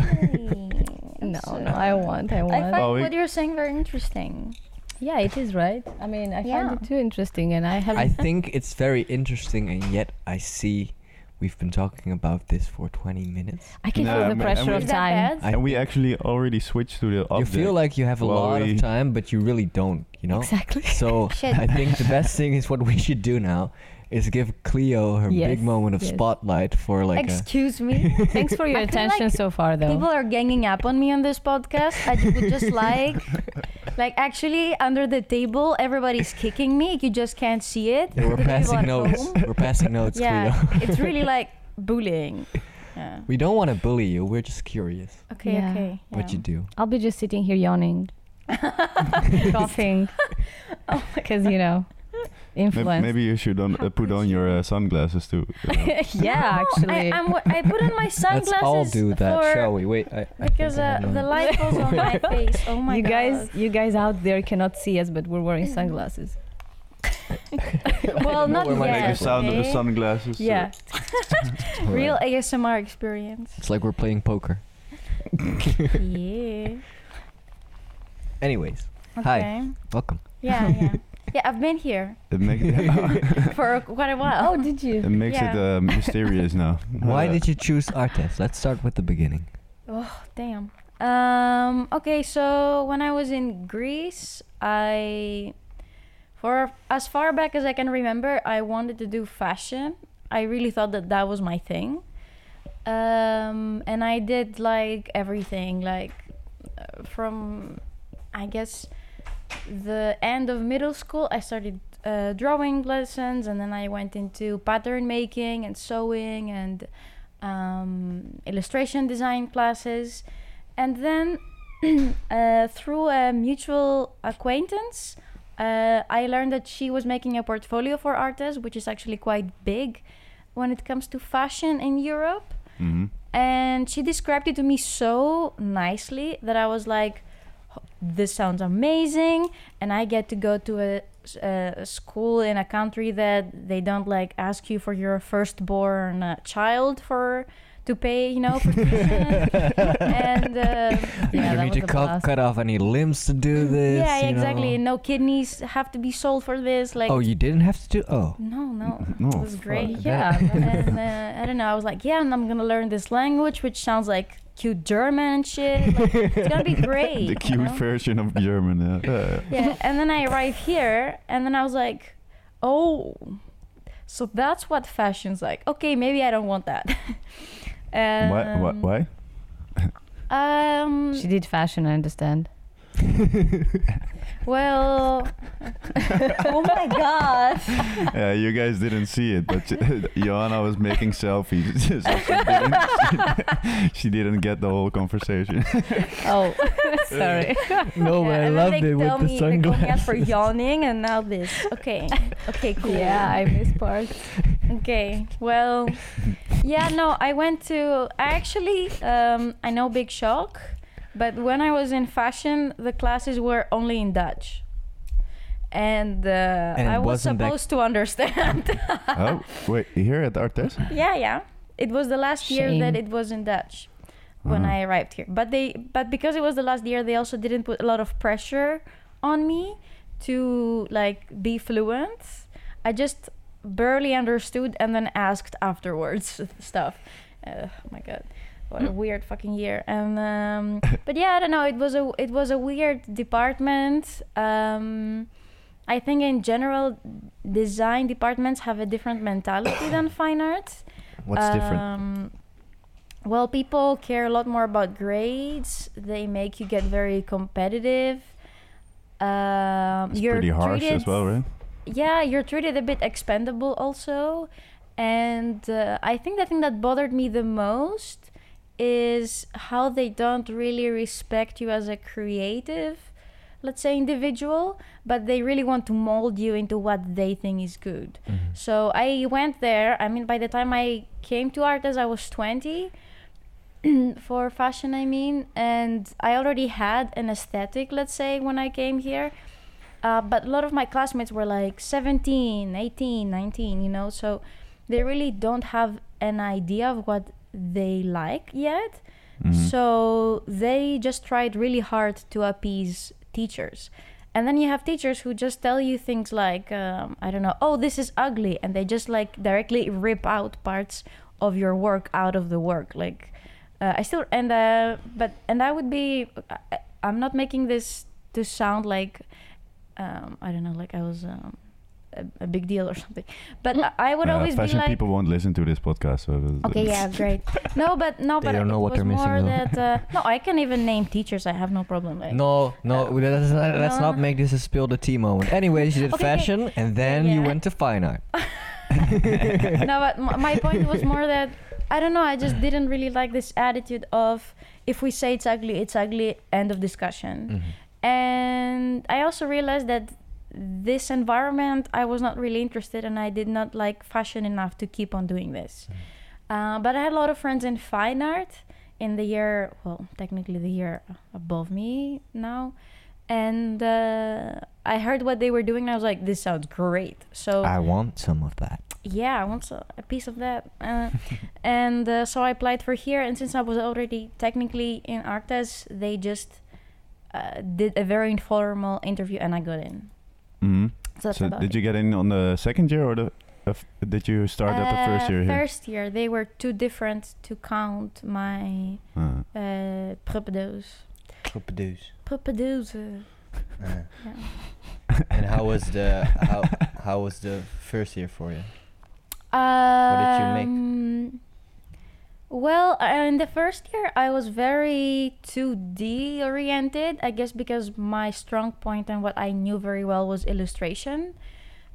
[SPEAKER 2] No, no, I want, I want.
[SPEAKER 3] I
[SPEAKER 2] want.
[SPEAKER 3] find
[SPEAKER 5] Oh, we-
[SPEAKER 3] what you're saying very interesting.
[SPEAKER 2] Yeah, it is right. I mean, I
[SPEAKER 3] Yeah.
[SPEAKER 2] find it too interesting, and I have.
[SPEAKER 4] I think it's very interesting, and yet I see we've been talking about this for 20 minutes.
[SPEAKER 2] I can
[SPEAKER 5] No,
[SPEAKER 2] feel the pressure
[SPEAKER 5] and we-
[SPEAKER 2] of
[SPEAKER 3] Is that
[SPEAKER 2] time.
[SPEAKER 3] bad?
[SPEAKER 5] And we actually already switched to the
[SPEAKER 4] You feel like you have a
[SPEAKER 5] Well,
[SPEAKER 4] lot
[SPEAKER 5] we-
[SPEAKER 4] of time, but you really don't, you know?
[SPEAKER 2] Exactly.
[SPEAKER 4] So I think the best thing is what we should do now is give Cleo her
[SPEAKER 2] Yes,
[SPEAKER 4] big moment of
[SPEAKER 2] yes.
[SPEAKER 4] spotlight for like a
[SPEAKER 3] Excuse me.
[SPEAKER 2] Thanks for your
[SPEAKER 3] I
[SPEAKER 2] attention
[SPEAKER 3] like
[SPEAKER 2] so far, though.
[SPEAKER 3] People are ganging up on me on this podcast. I would just like, like actually under the table, everybody's kicking me. You just can't see it.
[SPEAKER 4] Yeah, we're passing notes.
[SPEAKER 3] home.
[SPEAKER 4] We're passing notes,
[SPEAKER 3] Yeah,
[SPEAKER 4] Cleo.
[SPEAKER 3] it's really like bullying. Yeah.
[SPEAKER 4] We don't want to bully you. We're just curious
[SPEAKER 3] Okay.
[SPEAKER 2] Yeah.
[SPEAKER 3] Okay.
[SPEAKER 4] what you do.
[SPEAKER 2] I'll be just sitting here yawning, coughing,
[SPEAKER 3] Oh
[SPEAKER 2] because you know,
[SPEAKER 5] May-
[SPEAKER 2] influence.
[SPEAKER 5] Maybe you should on, uh, put on your uh, sunglasses too. you know.
[SPEAKER 2] yeah, actually.
[SPEAKER 3] I, I'm, wa- put on my sunglasses.
[SPEAKER 4] Let's all do that, shall we? Wait, I, I
[SPEAKER 3] Because
[SPEAKER 4] I
[SPEAKER 3] uh, the light falls on my face. Oh my god.
[SPEAKER 2] you
[SPEAKER 3] god.
[SPEAKER 2] guys, you guys out there cannot see us, but we're wearing sunglasses.
[SPEAKER 3] well, not
[SPEAKER 4] where my
[SPEAKER 5] Make the
[SPEAKER 3] yet.
[SPEAKER 5] sound of the
[SPEAKER 3] okay?
[SPEAKER 5] sunglasses.
[SPEAKER 3] Yeah.
[SPEAKER 4] Alright.
[SPEAKER 3] Real ASMR experience.
[SPEAKER 4] It's like we're playing poker.
[SPEAKER 3] yeah.
[SPEAKER 4] Anyways,
[SPEAKER 3] Okay.
[SPEAKER 4] Hi. welcome.
[SPEAKER 3] Yeah, yeah. Yeah, I've been here
[SPEAKER 5] It, make,
[SPEAKER 3] for quite a while.
[SPEAKER 2] Oh, did you?
[SPEAKER 5] it makes it uh, mysterious now.
[SPEAKER 4] Why
[SPEAKER 5] Uh,
[SPEAKER 4] did you choose Artes? Let's start with the beginning.
[SPEAKER 3] Oh, damn. Um, okay, so when I was in Greece, I for as far back as I can remember, I wanted to do fashion. I really thought that that was my thing. Um, and I did like everything like uh, from I guess the end of middle school, I started uh, drawing lessons, and then I went into pattern making and sewing and um, illustration design classes. And then uh, through a mutual acquaintance, uh, I learned that she was making a portfolio for artists, which is actually quite big when it comes to fashion in Europe
[SPEAKER 5] mhm.
[SPEAKER 3] and she described it to me so nicely that I was like, "H- "This sounds amazing!" And I get to go to a school in a country that they don't like ask you for your firstborn uh, child for to pay, you know, for tuition. and uh,
[SPEAKER 4] you
[SPEAKER 2] Yeah,
[SPEAKER 4] don't
[SPEAKER 2] that
[SPEAKER 4] need to cut, cut off any limbs to do this.
[SPEAKER 3] yeah,
[SPEAKER 4] you
[SPEAKER 3] exactly.
[SPEAKER 4] know.
[SPEAKER 3] No kidneys have to be sold for this. Like,
[SPEAKER 4] oh, you didn't have to do. Oh,
[SPEAKER 3] no, no,
[SPEAKER 5] No,
[SPEAKER 3] it was great.
[SPEAKER 4] that.
[SPEAKER 2] Yeah.
[SPEAKER 3] and uh, I don't know. I was like, yeah, and I'm gonna learn this language, which sounds like cute German and shit. Like, it's gonna be great.
[SPEAKER 5] the
[SPEAKER 3] you
[SPEAKER 5] cute
[SPEAKER 3] know?
[SPEAKER 5] version of German. Yeah.
[SPEAKER 3] Yeah, and then I arrive here, and then I was like, oh, so that's what fashion's like. Okay, maybe I don't want that.
[SPEAKER 5] why? Why?
[SPEAKER 3] Um,
[SPEAKER 5] Why?
[SPEAKER 3] Um,
[SPEAKER 2] She did fashion, I understand.
[SPEAKER 3] Well, oh my god.
[SPEAKER 5] Yeah, you guys didn't see it, but Joanna was making selfies. so she, didn't, she didn't get the whole conversation.
[SPEAKER 2] Oh, sorry.
[SPEAKER 4] no,
[SPEAKER 3] Yeah,
[SPEAKER 4] but I
[SPEAKER 3] and
[SPEAKER 4] loved
[SPEAKER 3] they
[SPEAKER 4] it with the
[SPEAKER 3] me, they call out for yawning, and now this. Okay, okay, cool.
[SPEAKER 2] Yeah, I missed parts.
[SPEAKER 3] Okay, well, yeah, no, I went to. I actually, um, I know Big Shock, but when I was in fashion, the classes were only in Dutch. And, uh,
[SPEAKER 4] And
[SPEAKER 3] I was supposed to understand.
[SPEAKER 5] oh, wait, here at Artes?
[SPEAKER 3] yeah, yeah. It was the last year that it was in Dutch when
[SPEAKER 5] Ah.
[SPEAKER 3] I arrived here. But they, but because it was the last year, they also didn't put a lot of pressure on me to like be fluent. I just barely understood and then asked afterwards stuff. Uh, oh my god, what a weird fucking year. And um, but yeah, I don't know. It was a it was a weird department. Um, I think in general, design departments have a different mentality than fine arts.
[SPEAKER 4] What's different?
[SPEAKER 3] Um, well, people care a lot more about grades. They make you get very competitive. Um,
[SPEAKER 5] It's
[SPEAKER 3] you're
[SPEAKER 5] pretty harsh
[SPEAKER 3] treated,
[SPEAKER 5] as well, right?
[SPEAKER 3] Yeah, you're treated a bit expendable also. And uh, I think the thing that bothered me the most is how they don't really respect you as a creative, let's say, individual, but they really want to mold you into what they think is good.
[SPEAKER 4] Mhm.
[SPEAKER 3] So I went there. I mean, by the time I came to Artes I was 20 for fashion, I mean, and I already had an aesthetic, let's say, when I came here. Uh, but a lot of my classmates were like 17, 18, 19, you know, so they really don't have an idea of what they like yet.
[SPEAKER 5] Mhm.
[SPEAKER 3] So they just tried really hard to appease teachers. And then you have teachers who just tell you things like, um, I don't know, oh, this is ugly. And they just like directly rip out parts of your work out of the work. Like, uh, I still, and, uh, but, and I would be, I, I'm not making this to sound like, um, I don't know, like I was um, a, a big deal or something. But I- I would
[SPEAKER 5] Uh,
[SPEAKER 3] always be
[SPEAKER 5] fashion
[SPEAKER 3] like,
[SPEAKER 5] people won't listen to this podcast. So
[SPEAKER 3] Okay, yeah, great. No, but no,
[SPEAKER 4] They
[SPEAKER 3] but
[SPEAKER 4] don't know
[SPEAKER 3] it
[SPEAKER 4] what
[SPEAKER 3] was
[SPEAKER 4] they're missing,
[SPEAKER 3] more
[SPEAKER 4] though.
[SPEAKER 3] that uh, no, I can even name teachers. I have no problem. Like,
[SPEAKER 4] No, no,
[SPEAKER 3] Uh,
[SPEAKER 4] let's, not, let's not make this a spill the tea moment. Anyways, you did
[SPEAKER 3] Okay, okay.
[SPEAKER 4] fashion and then you
[SPEAKER 3] Yeah.
[SPEAKER 4] went to fine art.
[SPEAKER 3] no, but m- my point was more that I don't know. I just didn't really like this attitude of if we say it's ugly, it's ugly. End of discussion.
[SPEAKER 4] Mhm.
[SPEAKER 3] And I also realized that this environment, I was not really interested, and I did not like fashion enough to keep on doing this. Uh, but I had a lot of friends in fine art in the year, well, technically the year above me now. And uh, I heard what they were doing, and I was like, this sounds great. So
[SPEAKER 4] I want some of that.
[SPEAKER 3] yeah, I want a piece of that. Uh, and uh, so I applied for here, and since I was already technically in Artes, they just uh, did a very informal interview, and I got in.
[SPEAKER 5] Mhm.
[SPEAKER 3] So that's
[SPEAKER 5] So
[SPEAKER 3] about
[SPEAKER 5] did
[SPEAKER 3] it.
[SPEAKER 5] you get in on the second year or the? Uh, f- did you start at the first
[SPEAKER 3] Uh,
[SPEAKER 5] year here?
[SPEAKER 3] First year, they were too different to count my
[SPEAKER 5] Uh,
[SPEAKER 3] uh, propedeuse. Propedeuse. Yeah.
[SPEAKER 4] and how was the how how was the first year for you?
[SPEAKER 3] What did
[SPEAKER 4] you make?
[SPEAKER 3] Well, uh, in the first year, I was very 2D oriented. I guess because my strong point and what I knew very well was illustration.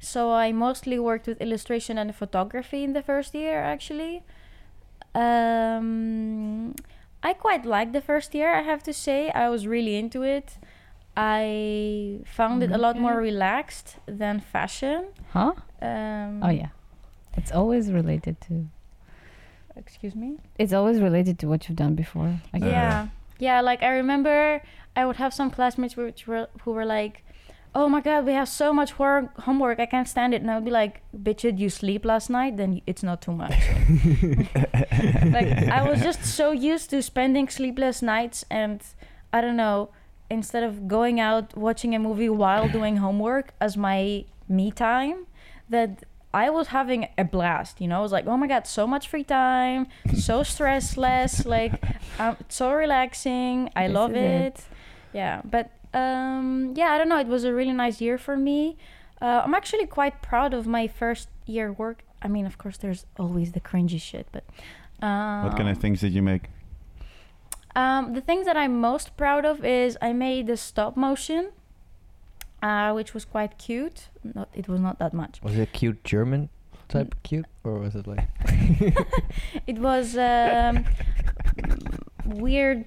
[SPEAKER 3] So I mostly worked with illustration and photography in the first year, actually. Um, I quite liked the first year, I have to say. I was really into it. I found it a lot more relaxed than fashion.
[SPEAKER 2] Huh?
[SPEAKER 3] Um,
[SPEAKER 2] Oh yeah. It's always related to.
[SPEAKER 3] Excuse me?
[SPEAKER 2] It's always related to what you've done before. I guess.
[SPEAKER 3] Yeah. Yeah, like I remember I would have some classmates which were who were like, "Oh my god, we have so much work, homework. I can't stand it." And I would be like, "Bitch, did you sleep last night? Then it's not too much." like I was just so used to spending sleepless nights and I don't know, instead of going out watching a movie while doing homework as my me time, that I was having a blast, you know. I was like, oh my god, so much free time, so stressless, like um, so relaxing. I
[SPEAKER 2] This
[SPEAKER 3] love
[SPEAKER 2] it.
[SPEAKER 3] it. Yeah, but um, yeah, I don't know. It was a really nice year for me. Uh, I'm actually quite proud of my first year work. I mean, of course, there's always the cringy shit, but um,
[SPEAKER 5] what kind of things did you make?
[SPEAKER 3] Um, the things that I'm most proud of is I made the stop motion, uh, which was quite cute. Not, it was not that much.
[SPEAKER 4] Was it cute German type cute, or was it like?
[SPEAKER 3] It was um, weird,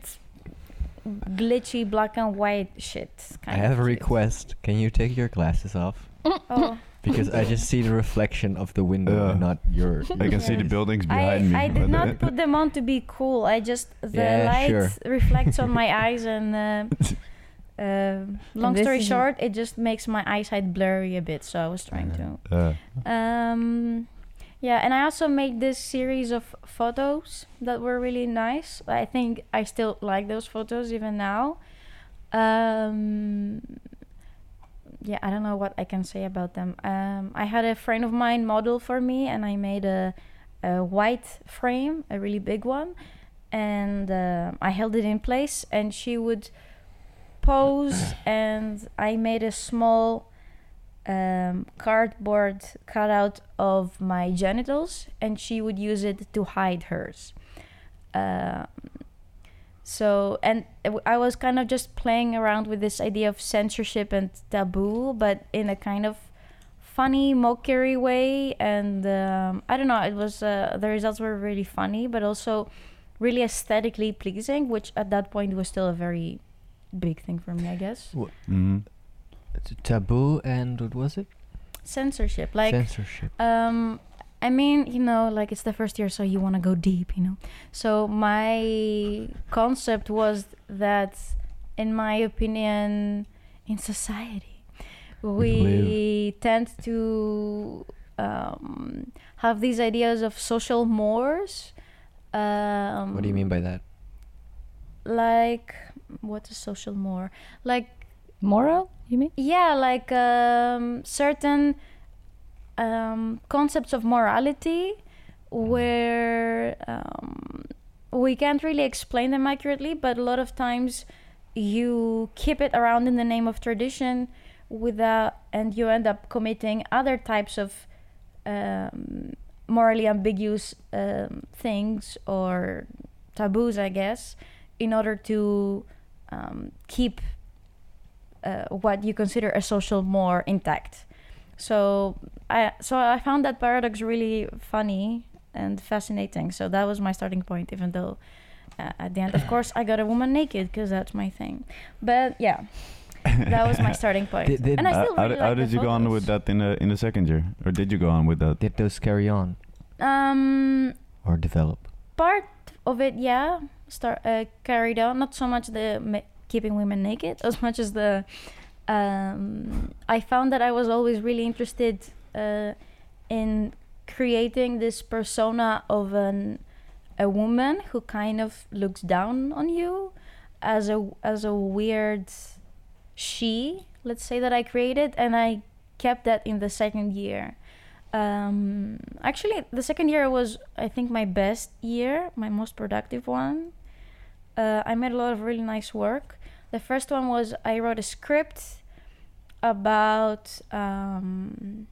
[SPEAKER 3] glitchy black and white shit.
[SPEAKER 4] I have
[SPEAKER 3] of
[SPEAKER 4] a
[SPEAKER 3] cute.
[SPEAKER 4] request. Can you take your glasses off?
[SPEAKER 3] Oh,
[SPEAKER 4] Because I just see the reflection of the window,
[SPEAKER 5] Yeah.
[SPEAKER 4] and not your.
[SPEAKER 5] I can see the
[SPEAKER 3] Yes.
[SPEAKER 5] buildings
[SPEAKER 3] I,
[SPEAKER 5] behind me.
[SPEAKER 3] I did
[SPEAKER 5] uh,
[SPEAKER 3] not put them on to be cool. I just the
[SPEAKER 4] Yeah,
[SPEAKER 3] light
[SPEAKER 4] sure.
[SPEAKER 3] reflects on my eyes, and uh, uh, long story short, it just makes my eyesight blurry a bit. So I was trying
[SPEAKER 4] Yeah.
[SPEAKER 3] to.
[SPEAKER 5] uh,
[SPEAKER 3] Um, yeah, and I also made this series of photos that were really nice. I think I still like those photos even now. Um, yeah, I don't know what I can say about them. Um, I had a friend of mine model for me, and I made a, a white frame, a really big one, and uh, I held it in place, and she would pose, and I made a small um, cardboard cutout of my genitals, and she would use it to hide hers. Um, so, and I was kind of just playing around with this idea of censorship and taboo, but in a kind of funny, mockery way. And um, I don't know, it was uh, the results were really funny, but also really aesthetically pleasing, which at that point was still a very big thing for me, I guess.
[SPEAKER 5] mhm.
[SPEAKER 4] T- taboo and what was it?
[SPEAKER 3] Censorship, like
[SPEAKER 4] Censorship.
[SPEAKER 3] Um, I mean, you know, like it's the first year, so you want to go deep, you know. So my concept was that, in my opinion, in society, we tend to um, have these ideas of social mores. Um,
[SPEAKER 4] What do you mean by that?
[SPEAKER 3] Like, what's social more? Like
[SPEAKER 2] Moral, you mean?
[SPEAKER 3] yeah like um, certain um, concepts of morality where um, we can't really explain them accurately but a lot of times you keep it around in the name of tradition without and you end up committing other types of um, morally ambiguous um, things or taboos i guess in order to um, keep uh, what you consider a social more intact. So I so I found that paradox really funny and fascinating. So that was my starting point, even though uh, at the end, of course, I got a woman naked because that's my thing. But yeah, that was my starting point.
[SPEAKER 4] Did- did-
[SPEAKER 3] and I
[SPEAKER 5] Uh,
[SPEAKER 3] still
[SPEAKER 5] how,
[SPEAKER 3] really
[SPEAKER 5] did- how
[SPEAKER 3] like the
[SPEAKER 5] did you go on with that in the in the second year, or did you go on with that?
[SPEAKER 4] Did those carry on
[SPEAKER 3] Um,
[SPEAKER 4] or develop?
[SPEAKER 3] part of it, yeah, start uh, carried on. Not so much the ma- keeping women naked, as much as the. Um, I found that I was always really interested uh, in creating this persona of an a woman who kind of looks down on you as a as a weird she let's say that i created and i kept that in the second year um, actually the second year was i think my best year my most productive one uh, i made a lot of really nice work the first one was i wrote a script about um,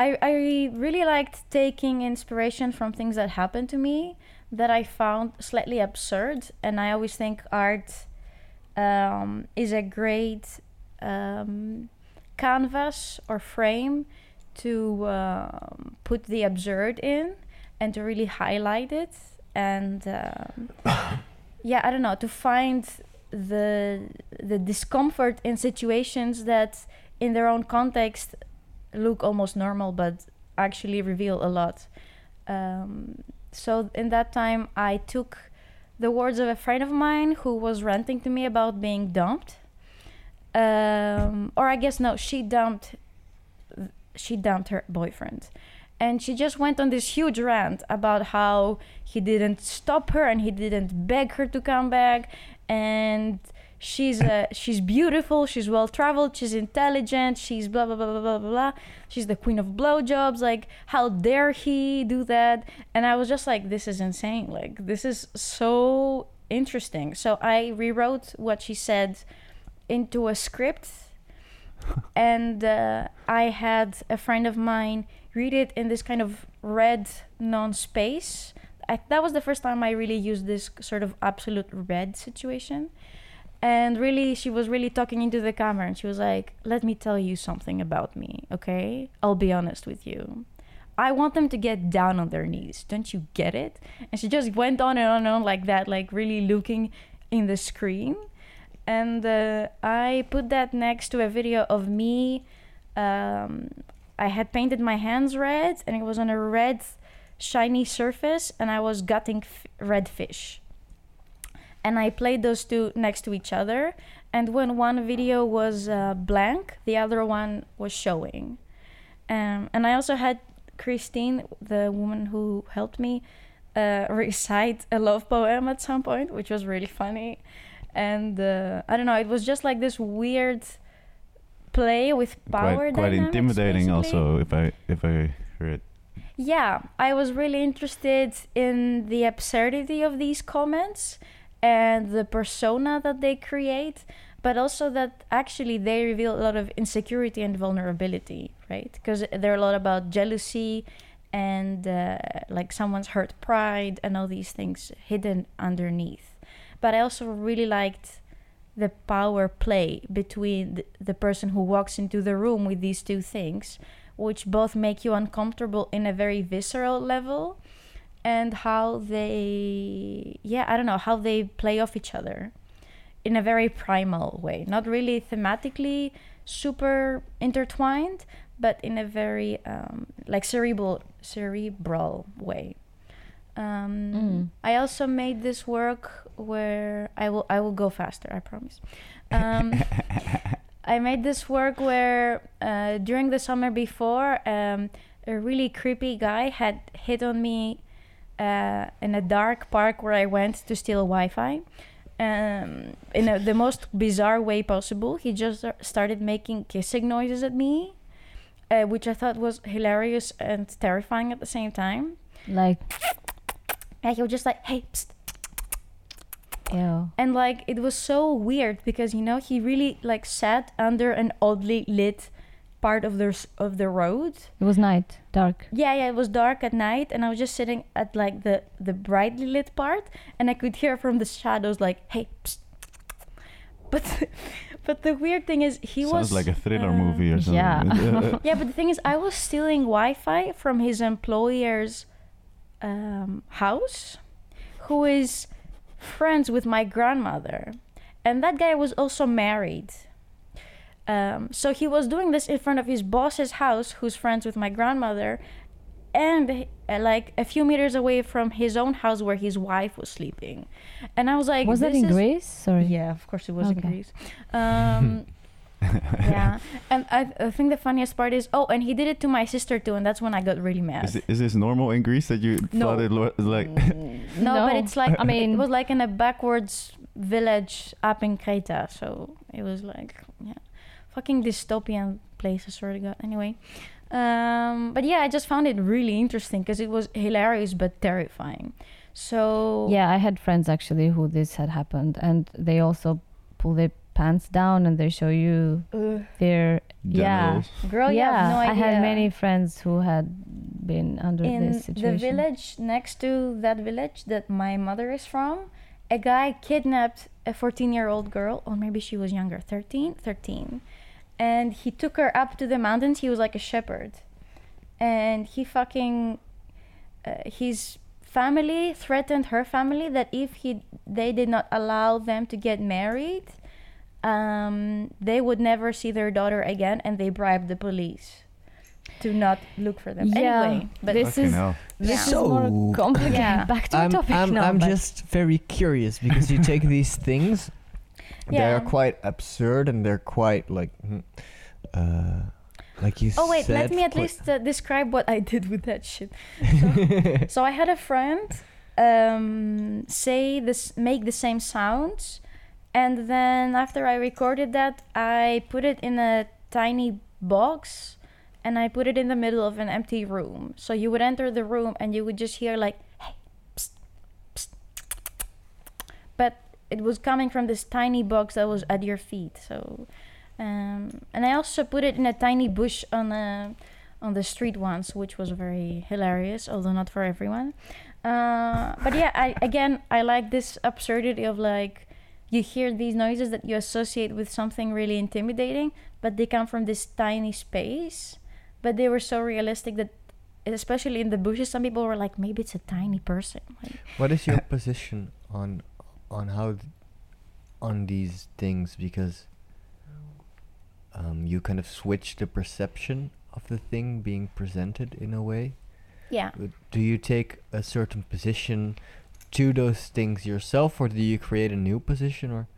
[SPEAKER 3] I, I really liked taking inspiration from things that happened to me that I found slightly absurd. And I always think art um, is a great um, canvas or frame to um, put the absurd in and to really highlight it. And um, yeah, I don't know, to find the the discomfort in situations that in their own context look almost normal but actually reveal a lot. Um, so in that time i took the words of a friend of mine who was ranting to me about being dumped. Um, or i guess no she dumped she dumped her boyfriend and she just went on this huge rant about how he didn't stop her and he didn't beg her to come back. And she's uh, she's beautiful she's well traveled she's intelligent she's blah blah blah blah blah blah. She's the queen of blowjobs like how dare he do that? And i was just like this is insane like this is so interesting. So i rewrote what she said into a script. And uh, i had a friend of mine read it in this kind of red non-space that was the first time I really used this sort of absolute red situation. And really, she was really talking into the camera and she was like, Let me tell you something about me, okay? I'll be honest with you. I want them to get down on their knees. Don't you get it? And she just went on and on and on like that, like really looking in the screen. And uh, I put that next to a video of me. Um, I had painted my hands red and it was on a red, shiny surface, and I was gutting f- red fish. And I played those two next to each other. And when one video was uh, blank, the other one was showing. Um, and I also had Christine, the woman who helped me, uh, recite a love poem at some point, which was really funny. And uh, I don't know, it was just like this weird play with power
[SPEAKER 5] quite, quite
[SPEAKER 3] dynamics,
[SPEAKER 5] intimidating
[SPEAKER 3] basically.
[SPEAKER 5] also if I if I heard.
[SPEAKER 3] Yeah, I was really interested in the absurdity of these comments and the persona that they create, but also that actually they reveal a lot of insecurity and vulnerability, right? Because they're a lot about jealousy and uh, like someone's hurt pride and all these things hidden underneath. But I also really liked the power play between the, person who walks into the room with these two things which both make you uncomfortable in a very visceral level and how they yeah i don't know how they play off each other in a very primal way. Not really thematically super intertwined but in a very um, like cerebral cerebral way um,
[SPEAKER 2] Mm.
[SPEAKER 3] i also made this work where i will i will go faster i promise um, I made this work where uh, during the summer before, um, a really creepy guy had hit on me uh, in a dark park where I went to steal Wi-Fi. Um, in a, the most bizarre way possible, he just started making kissing noises at me, uh, which I thought was hilarious and terrifying at the same time.
[SPEAKER 2] Like,
[SPEAKER 3] And he was just like, "Hey, psst,
[SPEAKER 2] ew.
[SPEAKER 3] and like it was so weird because you know he really like sat under an oddly lit part of the s- of the road
[SPEAKER 2] It was night, dark.
[SPEAKER 3] yeah yeah it was dark at night and i was just sitting at like the the brightly lit part and i could hear from the shadows like hey psst. but but the weird thing is he
[SPEAKER 5] Sounds
[SPEAKER 3] was
[SPEAKER 5] like a thriller
[SPEAKER 3] uh,
[SPEAKER 5] movie or something.
[SPEAKER 2] yeah.
[SPEAKER 3] yeah but the thing is i was stealing wi-fi from his employer's um, house who is friends with my grandmother. And that guy was also married. Um, so he was doing this in front of his boss's house who's friends with my grandmother and uh, like a few meters away from his own house where his wife was sleeping. And i was like
[SPEAKER 2] was that in
[SPEAKER 3] is-
[SPEAKER 2] Greece? Sorry.
[SPEAKER 3] yeah of course it was in greece. Um, yeah and I, I think the funniest part is oh and he did it to my sister too and that's when i got really mad
[SPEAKER 5] Is, it, is this normal in Greece that you
[SPEAKER 3] No.
[SPEAKER 5] thought it was like?
[SPEAKER 3] no, but it's like
[SPEAKER 2] I mean,
[SPEAKER 3] it was like in a backwards village up in Creta, so it was like yeah, fucking dystopian place. I swear to God. Anyway, um, but yeah, I just found it really interesting because it was hilarious but terrifying. So
[SPEAKER 2] yeah, I had friends actually who this had happened, and they also pulled their pants down and they show you
[SPEAKER 3] Ugh.
[SPEAKER 2] their yeah.
[SPEAKER 5] genitals?
[SPEAKER 3] girl, you have no
[SPEAKER 2] I
[SPEAKER 3] idea.
[SPEAKER 2] had many friends who had been under
[SPEAKER 3] in
[SPEAKER 2] this situation the
[SPEAKER 3] village next to that village that my mother is from a guy kidnapped a 14 year old girl or maybe she was younger 13 13 and he took her up to the mountains he was like a shepherd and he fucking uh, his family threatened her family that if he they did not allow them to get married um, they would never see their daughter again and they bribed the police to not look for them
[SPEAKER 2] Yeah,
[SPEAKER 3] anyway but
[SPEAKER 2] this
[SPEAKER 5] Fucking
[SPEAKER 2] is
[SPEAKER 5] hell.
[SPEAKER 2] this
[SPEAKER 3] Yeah.
[SPEAKER 2] is more
[SPEAKER 4] So-
[SPEAKER 2] complicated.
[SPEAKER 3] Yeah.
[SPEAKER 2] Back to
[SPEAKER 4] I'm,
[SPEAKER 2] the topic
[SPEAKER 4] I'm,
[SPEAKER 2] now.
[SPEAKER 4] I'm just very curious because you take these things, they're quite absurd and they're quite like, hmm, uh, like you
[SPEAKER 3] Oh wait, let me at least uh, describe what I did with that shit. So, so I had a friend um, say this, make the same sounds, and then after I recorded that, I put it in a tiny box, and I put it in the middle of an empty room. So you would enter the room and you would just hear like, hey, but it was coming from this tiny box that was at your feet. So, um, and I also put it in a tiny bush on the on the street once, which was very hilarious, although not for everyone. Uh, but yeah, I again I like this absurdity of like you hear these noises that you associate with something really intimidating, but they come from this tiny space. But they were so realistic that, especially in the bushes, some people were like, maybe it's a tiny person. Like,
[SPEAKER 4] What is your position on on how th- on these things because um, you kind of switch the perception of the thing being presented in a way.
[SPEAKER 3] yeah.
[SPEAKER 4] Do you take a certain position to those things yourself, or do you create a new position, or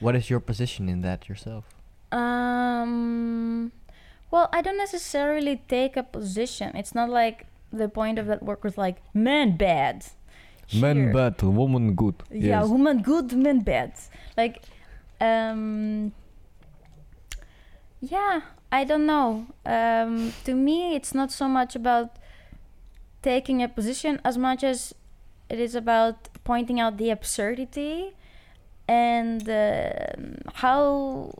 [SPEAKER 4] what is your position in that yourself?
[SPEAKER 3] Um, well, I don't necessarily take a position. It's not like the point of that work was like man bad. Here.
[SPEAKER 4] bad, woman good.
[SPEAKER 3] Yeah, woman good, men bad. Like, um, yeah, I don't know. Um, to me, it's not so much about taking a position as much as it is about pointing out the absurdity and um how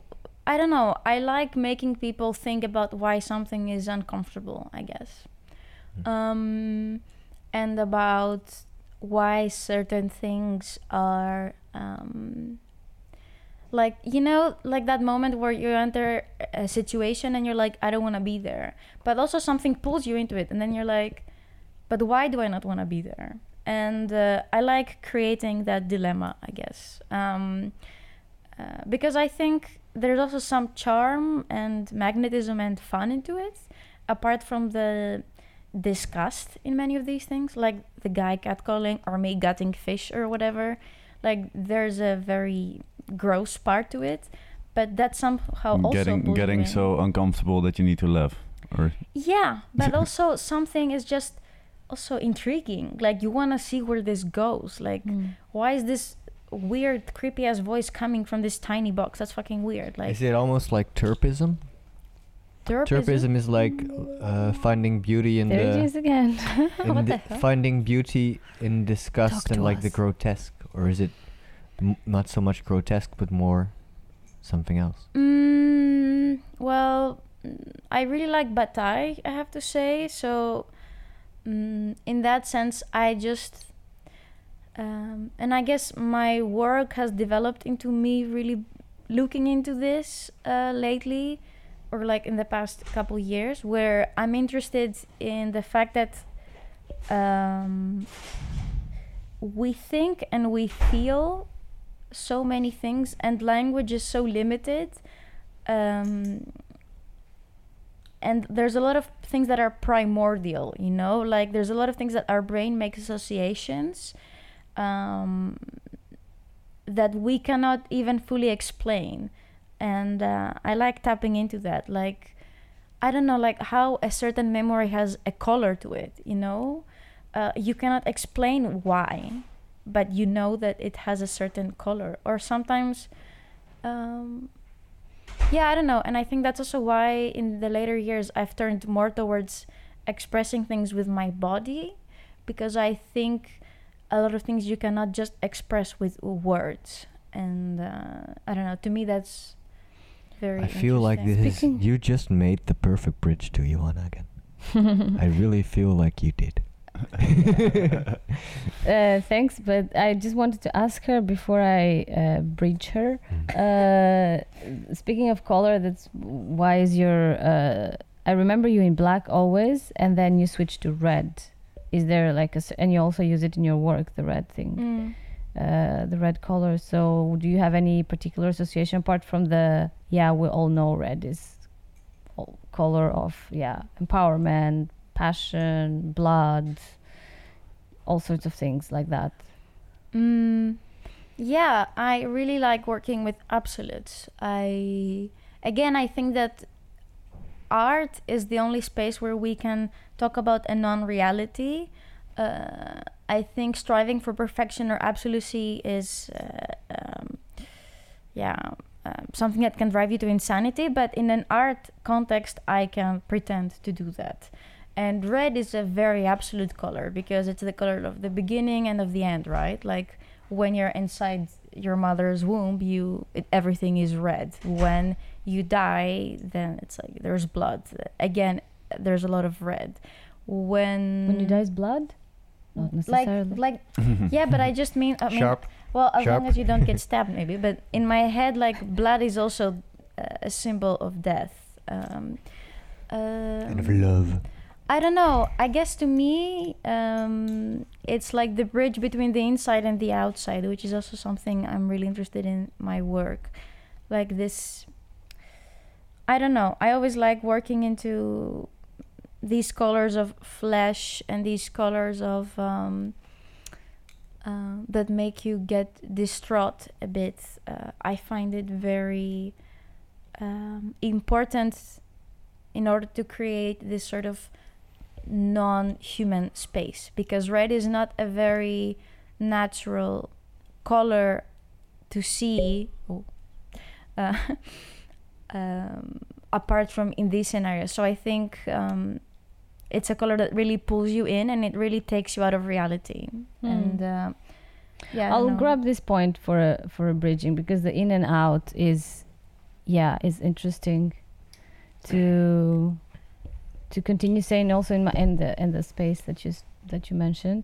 [SPEAKER 3] I don't know. I like making people think about why something is uncomfortable. I guess, um, and about why certain things are um, like you know like that moment where you enter a situation and you're like i don't want to be there but also something pulls you into it and then you're like but why do i not want to be there and uh, i like creating that dilemma i guess um, uh, because i think there's also some charm and magnetism and fun into it apart from the disgust in many of these things like the guy catcalling or me gutting fish or whatever like there's a very gross part to it but that somehow also
[SPEAKER 5] getting getting so uncomfortable that you need to laugh. Or
[SPEAKER 3] yeah but also something is just also intriguing like you want to see where this goes like
[SPEAKER 2] Mm.
[SPEAKER 3] why is this weird creepy ass voice coming from this tiny box that's fucking weird like
[SPEAKER 4] is it almost like terpism?
[SPEAKER 3] derpism?
[SPEAKER 4] Terpism is like uh, finding beauty in
[SPEAKER 2] There it
[SPEAKER 4] the
[SPEAKER 2] is again.
[SPEAKER 4] in
[SPEAKER 3] What
[SPEAKER 4] the
[SPEAKER 3] the hell?
[SPEAKER 4] finding beauty in disgust
[SPEAKER 2] Talk
[SPEAKER 4] and
[SPEAKER 2] to
[SPEAKER 4] like the grotesque, or is it m- not so much grotesque but more something else?
[SPEAKER 3] Mm, well, I really like Bataille, I have to say. So, mm, in that sense, I just. Um, and I guess my work has developed into me really looking into this uh, lately, or like in the past couple years, where I'm interested in the fact that um, we think and we feel so many things, and language is so limited um, and there's a lot of things that are primordial you know? Like there's a lot of things that our brain makes associations um, that we cannot even fully explain. And uh, i like tapping into that. Like i don't know like how a certain memory has a color to it you know? Uh, you cannot explain why but you know that it has a certain color. Or sometimes um, yeah i don't know and i think that's also why in the later years i've turned more towards expressing things with my body because i think a lot of things you cannot just express with words and uh, i don't know to me that's very
[SPEAKER 4] I feel like this
[SPEAKER 3] interesting.
[SPEAKER 4] is you just made the perfect bridge to Johanna again. I really feel like you did.
[SPEAKER 2] Uh, thanks, but I just wanted to ask her before I uh, breach her.
[SPEAKER 4] Mm.
[SPEAKER 2] Uh, speaking of color, that's why is your? Uh, I remember you in black always, and then you switch to red. Is there like a. And you also use it in your work, the red thing,
[SPEAKER 3] Mm.
[SPEAKER 2] uh, the red color. So, do you have any particular association apart from the? Yeah, we all know red is color of yeah empowerment, passion, blood, all sorts of things like that.
[SPEAKER 3] Mm, yeah, I really like working with absolutes. I again, I think that art is the only space where we can talk about a non-reality. Uh, I think striving for perfection or absolucy is, uh, um, yeah, um, something that can drive you to insanity. But in an art context, I can pretend to do that. And red is a very absolute color because it's the color of the beginning and of the end, right? Like when you're inside your mother's womb, you it, everything is red. When you die, then it's like there's blood. Again, there's a lot of red. When
[SPEAKER 2] When you die, is blood. not
[SPEAKER 3] like
[SPEAKER 2] necessarily.
[SPEAKER 3] like yeah, but I just mean I mean
[SPEAKER 4] Sharp.
[SPEAKER 3] well as
[SPEAKER 4] Sharp.
[SPEAKER 3] long as you don't get stabbed maybe. But in my head, like blood is also uh, a symbol of death. Um,
[SPEAKER 4] Kind of
[SPEAKER 3] um,
[SPEAKER 4] love.
[SPEAKER 3] I don't know. I guess to me, um, it's like the bridge between the inside and the outside, which is also something I'm really interested in my work. Like this, I don't know. I always like working into these colors of flesh and these colors of um, uh, that make you get distraught a bit. Uh, I find it very um, important in order to create this sort of non-human space because red is not a very natural color to see oh, uh, um, apart from in these scenarios so i think um, it's a color that really pulls you in and it really takes you out of reality. And uh, yeah
[SPEAKER 2] I'll grab this point for a for a bridging because the in and out is, yeah, is interesting to to continue saying also in my in the in the space that you that you mentioned.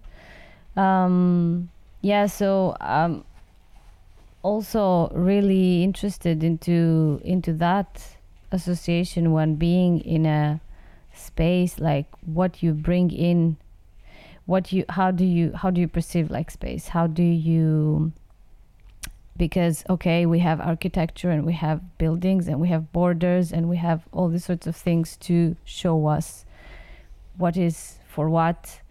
[SPEAKER 2] Um, yeah, so um, also really interested into into that association when being in a space like what you bring in what you how do you how do you perceive like space how do you because okay we have architecture and we have buildings and we have borders and we have all these sorts of things to show us what is for what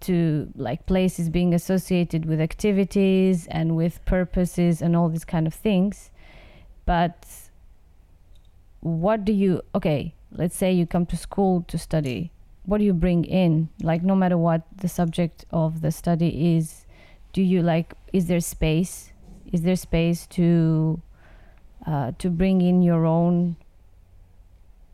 [SPEAKER 2] to like places being associated with activities and with purposes and all these kind of things. But what do you okay let's say you come to school to study. What do you bring in? Like no matter what the subject of the study is do you like is there space is there space to uh, to bring in your own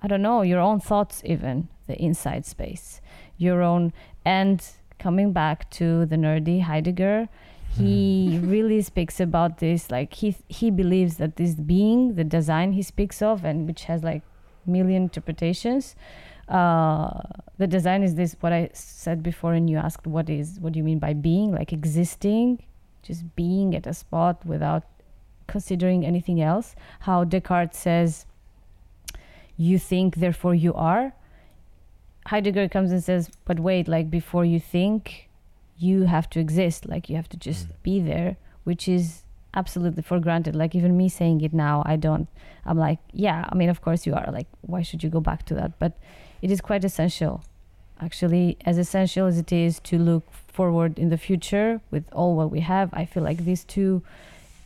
[SPEAKER 2] i don't know your own thoughts even the inside space? Your own and coming back to the nerdy heidegger he really speaks about this like he he believes that this being the Dasein he speaks of and which has like million interpretations uh, the Dasein is this what i said before and you asked what is what do you mean by being like existing just being at a spot without considering anything else. How descartes says you think therefore you are. Heidegger comes and says but wait like before you think you have to exist. Like you have to just
[SPEAKER 4] Mm.
[SPEAKER 2] be there which is absolutely for granted. Like even me saying it now i don't i'm like yeah i mean of course you are. Like why should you go back to that? But it is quite essential actually as essential as it is to look forward in the future with all what we have i feel like these two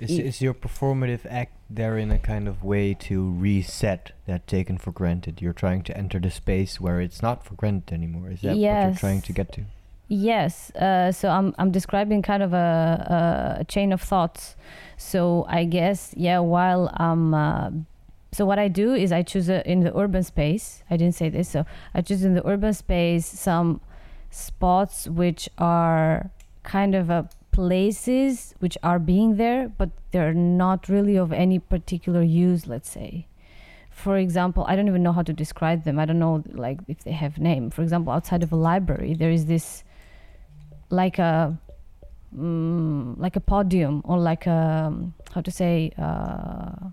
[SPEAKER 4] Is, is your performative act there in a kind of way to reset that taken for granted? You're trying to enter the space where it's not for granted anymore. Is that what you're trying to get to?
[SPEAKER 2] Yes, uh, so I'm I'm describing kind of a, a, a chain of thoughts. So I guess yeah, while I'm uh, so what I do is I choose a, in the urban space. I didn't say this, so I choose in the urban space some spots which are kind of a places which are being there, but they're not really of any particular use. Let's say. For example, I don't even know how to describe them. I don't know like if they have name. For example, outside of a library, there is this like a mm, like a podium or like a how to say uh,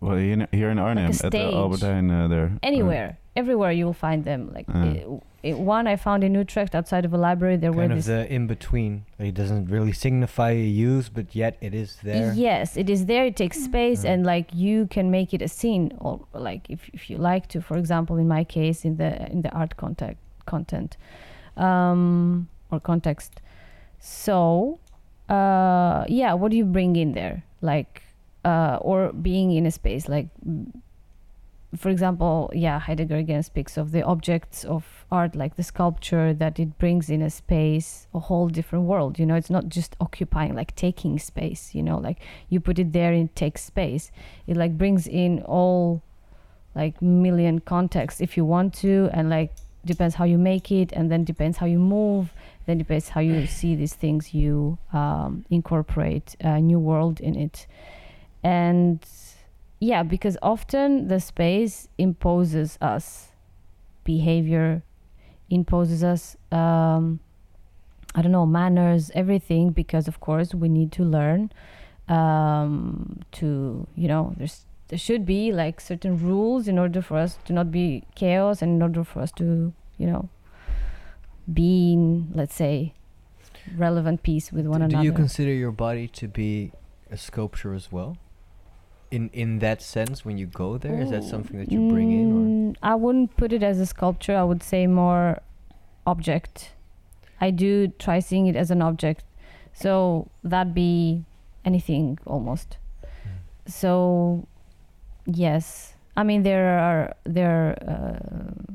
[SPEAKER 5] Well, here in, here in Arnhem, at the. Albert Heijn uh, there.
[SPEAKER 2] anywhere everywhere you will find them like
[SPEAKER 5] Ah.
[SPEAKER 2] i- i- one i found in utrecht outside of a library there were
[SPEAKER 4] kind of the in between. It doesn't really signify a use, but yet it is there.
[SPEAKER 2] yes it is there it takes space
[SPEAKER 4] Mm.
[SPEAKER 2] and like you can make it a scene or like if, if you like to for example in my case in the in the art contact content um or context so uh yeah what do you bring in there like uh or being in a space like for example yeah heidegger again speaks of the objects of art like the sculpture that it brings in a space a whole different world you know? It's not just occupying like taking space you know? Like you put it there and it takes space. It like brings in all like million contexts if you want to and like depends how you make it and then depends how you move then depends how you see these things you um, incorporate a new world in it. And yeah because often the space imposes us behavior imposes us um, I don't know, manners, everything, because of course we need to learn um, to, you know, there's there should be like certain rules in order for us to not be chaos and in order for us to, you know, be in, let's say, relevant peace with one
[SPEAKER 4] do
[SPEAKER 2] another.
[SPEAKER 4] Do you consider your body to be a sculpture as well? In in that sense, when you go there, is that something that you bring in, or
[SPEAKER 2] Mm, I wouldn't put it as a sculpture. I would say more object. I do try seeing it as an object. So that be anything almost. So yes, I mean there are there are uh,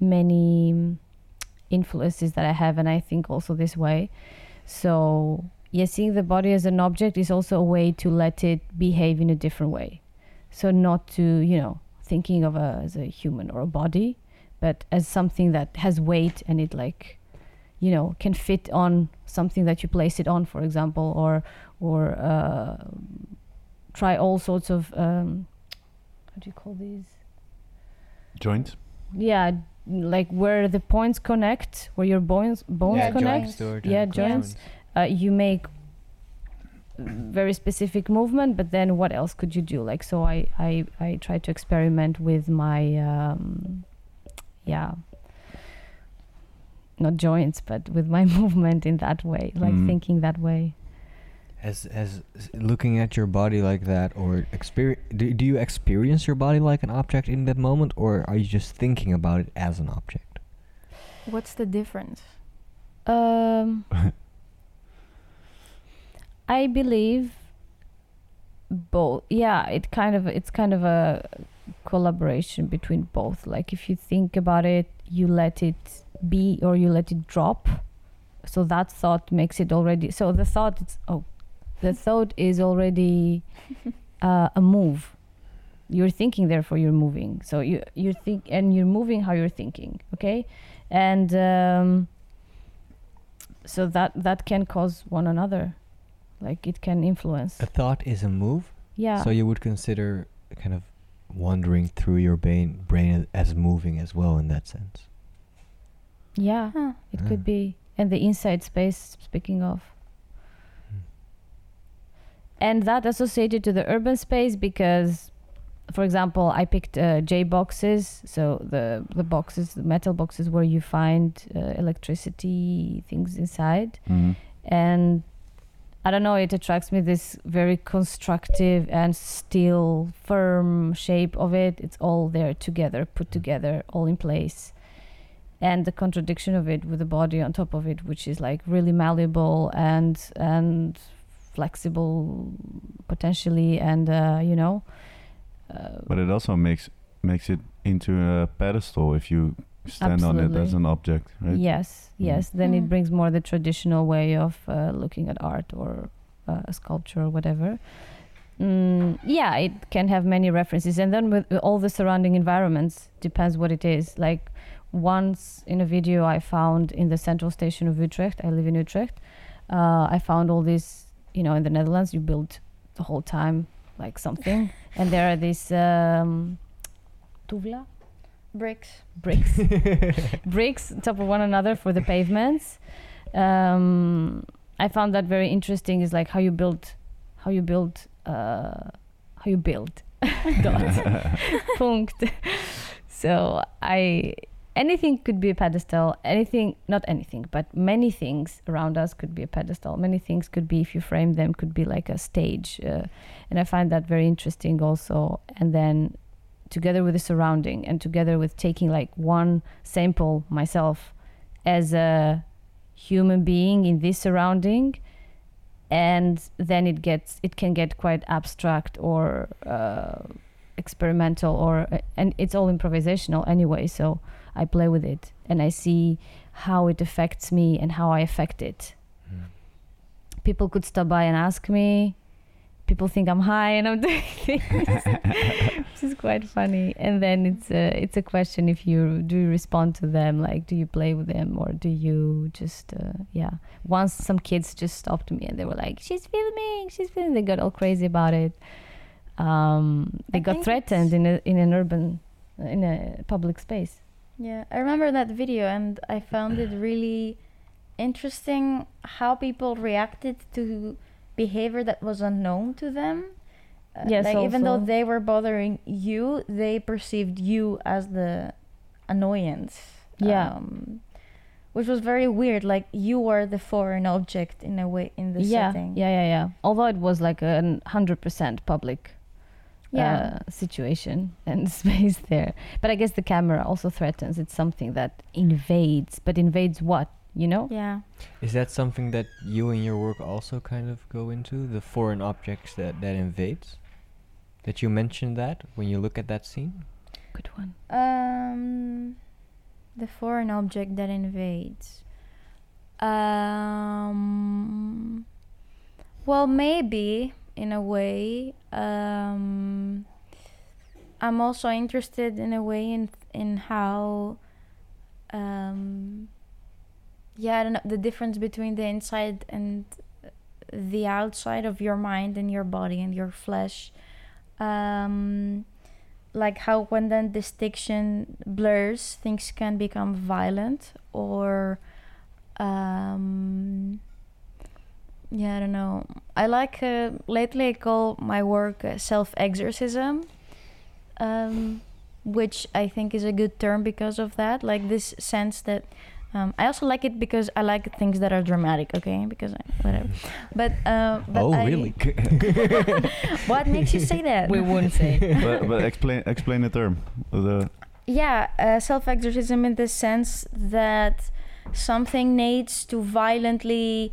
[SPEAKER 2] many influences that I have, and I think also this way. So yes, seeing the body as an object is also a way to let it behave in a different way. So not to you know thinking of a, as a human or a body, but as something that has weight and it like, you know, can fit on something that you place it on, for example, or or uh, try all sorts of um, what do you call these?
[SPEAKER 5] joints?
[SPEAKER 2] Yeah, like where the points connect, where your bones bones
[SPEAKER 3] Yeah,
[SPEAKER 2] connect.
[SPEAKER 3] joints.
[SPEAKER 2] Yeah,
[SPEAKER 4] joint
[SPEAKER 2] joints. Uh, you make very specific movement, but then what else could you do? Like so, I I I try to experiment with my um, yeah, not joints, but with my movement in that way, like
[SPEAKER 5] Mm.
[SPEAKER 2] thinking that way.
[SPEAKER 4] As as looking at your body like that, or experience, do, do you experience your body like an object in that moment, or are you just thinking about it as an object?
[SPEAKER 3] What's the difference?
[SPEAKER 2] Um, I believe both. Yeah, it kind of it's kind of a collaboration between both. Like if you think about it, you let it be or you let it drop. So that thought makes it already. So the thought it's oh, the thought is already uh, a move. You're thinking, therefore you're moving. So you you think and you're moving how you're thinking. Okay, and um, so that that can cause one another like it can influence
[SPEAKER 4] A thought is a move,
[SPEAKER 2] yeah
[SPEAKER 4] so you would consider kind of wandering through your brain brain as moving as well in that sense.
[SPEAKER 2] yeah
[SPEAKER 3] Huh.
[SPEAKER 2] it
[SPEAKER 4] Ah.
[SPEAKER 2] could be and the inside space speaking of
[SPEAKER 4] Hmm.
[SPEAKER 2] and that associated to the urban space because for example i picked uh, j boxes so the the boxes the metal boxes where you find uh, electricity things inside
[SPEAKER 5] Mhm.
[SPEAKER 2] and I don't know, it attracts me this very constructive and still firm shape of it. It's all there together, put together, all in place. And the contradiction of it with the body on top of it, which is like really malleable and and flexible potentially and uh, you know uh,
[SPEAKER 5] But it also makes makes it into a pedestal if you stand on it as an object, right?
[SPEAKER 2] Yes,
[SPEAKER 5] Mm.
[SPEAKER 2] yes. Then
[SPEAKER 3] Mm.
[SPEAKER 2] it brings more the traditional way of uh, looking at art or uh, a sculpture or whatever. Mm, yeah, it can have many references, and then with all the surrounding environments depends what it is. Like once in a video I found in the central station of Utrecht. I live in Utrecht. Uh, I found all this. You know, in the Netherlands, you build the whole time like something, and there are these um, tuvla
[SPEAKER 3] Bricks.
[SPEAKER 2] bricks bricks on top of one another for the pavements. Um, I found that very interesting. Is like how you build, how you build, uh, how you build. Dot. Punkt. So I anything could be a pedestal. Anything, not anything, but many things around us could be a pedestal. Many things could be, if you frame them, could be like a stage. Uh, and I find that very interesting also. And then together with the surrounding and together with taking like one sample myself as a human being in this surrounding and then it gets it can get quite abstract or uh, experimental or uh, and it's all improvisational anyway so i play with it and i see how it affects me and how i affect it
[SPEAKER 4] Hmm.
[SPEAKER 2] people could stop by and ask me people think i'm high and i'm doing things which is quite funny. And then it's a it's a question if you do you respond to them? Like do you play with them? Or do you just uh, yeah. Once some kids just stopped me and they were like she's filming she's filming they got all crazy about it. Um they
[SPEAKER 3] I
[SPEAKER 2] got threatened in a in an urban in a public space.
[SPEAKER 3] Yeah, I remember that video and I found it really interesting how people reacted to behavior that was unknown to them. Uh,
[SPEAKER 2] Yes,
[SPEAKER 3] like even though they were bothering you, they perceived you as the annoyance.
[SPEAKER 2] Yeah.
[SPEAKER 3] Um, which was very weird. Like you were the foreign object in a way in the
[SPEAKER 2] yeah,
[SPEAKER 3] setting.
[SPEAKER 2] yeah, yeah, yeah. Although it was like a hundred percent public
[SPEAKER 3] Yeah.
[SPEAKER 2] uh, situation and space there, but I guess the camera also threatens. It's something that invades, but invades what? You know?
[SPEAKER 3] Yeah.
[SPEAKER 4] Is that something that you and your work also kind of go into? The foreign objects that, that invades? That you mentioned that when you look at that scene?
[SPEAKER 2] Good one.
[SPEAKER 3] Um, the foreign object that invades. Um, well, maybe in a way. Um, I'm also interested in a way in in how. Um, yeah, I don't know the difference between the inside and the outside of your mind and your body and your flesh. Um, like how when then distinction blurs things can become violent or um yeah i don't know i like uh, lately i call my work uh, self-exorcism um which i think is a good term because of that like this sense that um, I also like it because I like things that are dramatic, okay? Because I, whatever. But, uh, but
[SPEAKER 4] oh,
[SPEAKER 3] I-
[SPEAKER 4] really?
[SPEAKER 3] What makes you say that?
[SPEAKER 2] We wouldn't say.
[SPEAKER 5] but, but explain explain the term. The
[SPEAKER 3] yeah uh, self-exorcism in the sense that something needs to violently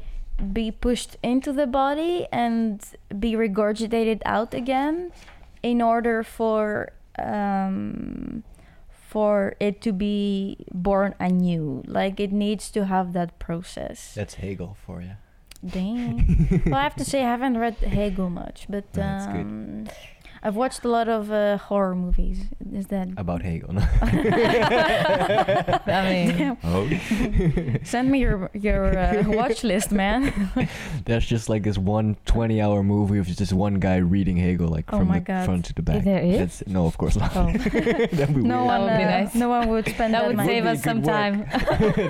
[SPEAKER 3] be pushed into the body and be regurgitated out again in order for um, for it to be born anew like it needs to have that process
[SPEAKER 4] That's Hegel for you.
[SPEAKER 3] Dang. well, I have to say I haven't read Hegel much, but
[SPEAKER 4] That's good.
[SPEAKER 3] um, I've watched a lot of uh, horror movies. Is that
[SPEAKER 4] About Hegel. no?
[SPEAKER 2] I mean,
[SPEAKER 4] oh.
[SPEAKER 3] Send me your your uh, watch list, man.
[SPEAKER 4] There's just like this one 20 hour movie of just one guy reading Hegel like
[SPEAKER 3] Oh
[SPEAKER 4] from
[SPEAKER 3] my
[SPEAKER 4] the
[SPEAKER 3] God.
[SPEAKER 4] front to the back.
[SPEAKER 2] There is?
[SPEAKER 4] That's, no, of course not.
[SPEAKER 2] oh,
[SPEAKER 4] That'd be
[SPEAKER 3] No
[SPEAKER 4] weird.
[SPEAKER 3] one,
[SPEAKER 2] would be
[SPEAKER 3] uh,
[SPEAKER 2] nice.
[SPEAKER 3] no one would spend
[SPEAKER 2] that
[SPEAKER 3] that,
[SPEAKER 2] would
[SPEAKER 3] money.
[SPEAKER 2] save
[SPEAKER 4] be
[SPEAKER 2] us some time.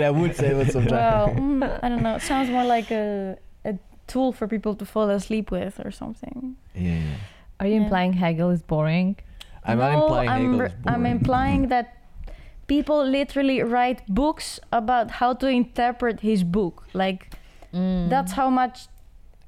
[SPEAKER 4] that would save us some
[SPEAKER 3] Well,
[SPEAKER 4] time.
[SPEAKER 3] mm, I don't know. It sounds more like a a tool for people to fall asleep with or something.
[SPEAKER 4] yeah, yeah.
[SPEAKER 2] Are you
[SPEAKER 3] Yeah.
[SPEAKER 2] implying Hegel is boring?
[SPEAKER 4] I'm not
[SPEAKER 3] No,
[SPEAKER 4] implying
[SPEAKER 3] I'm,
[SPEAKER 4] Hegel
[SPEAKER 3] r-
[SPEAKER 4] is
[SPEAKER 3] I'm implying that people literally write books about how to interpret his book. Like mm. that's how much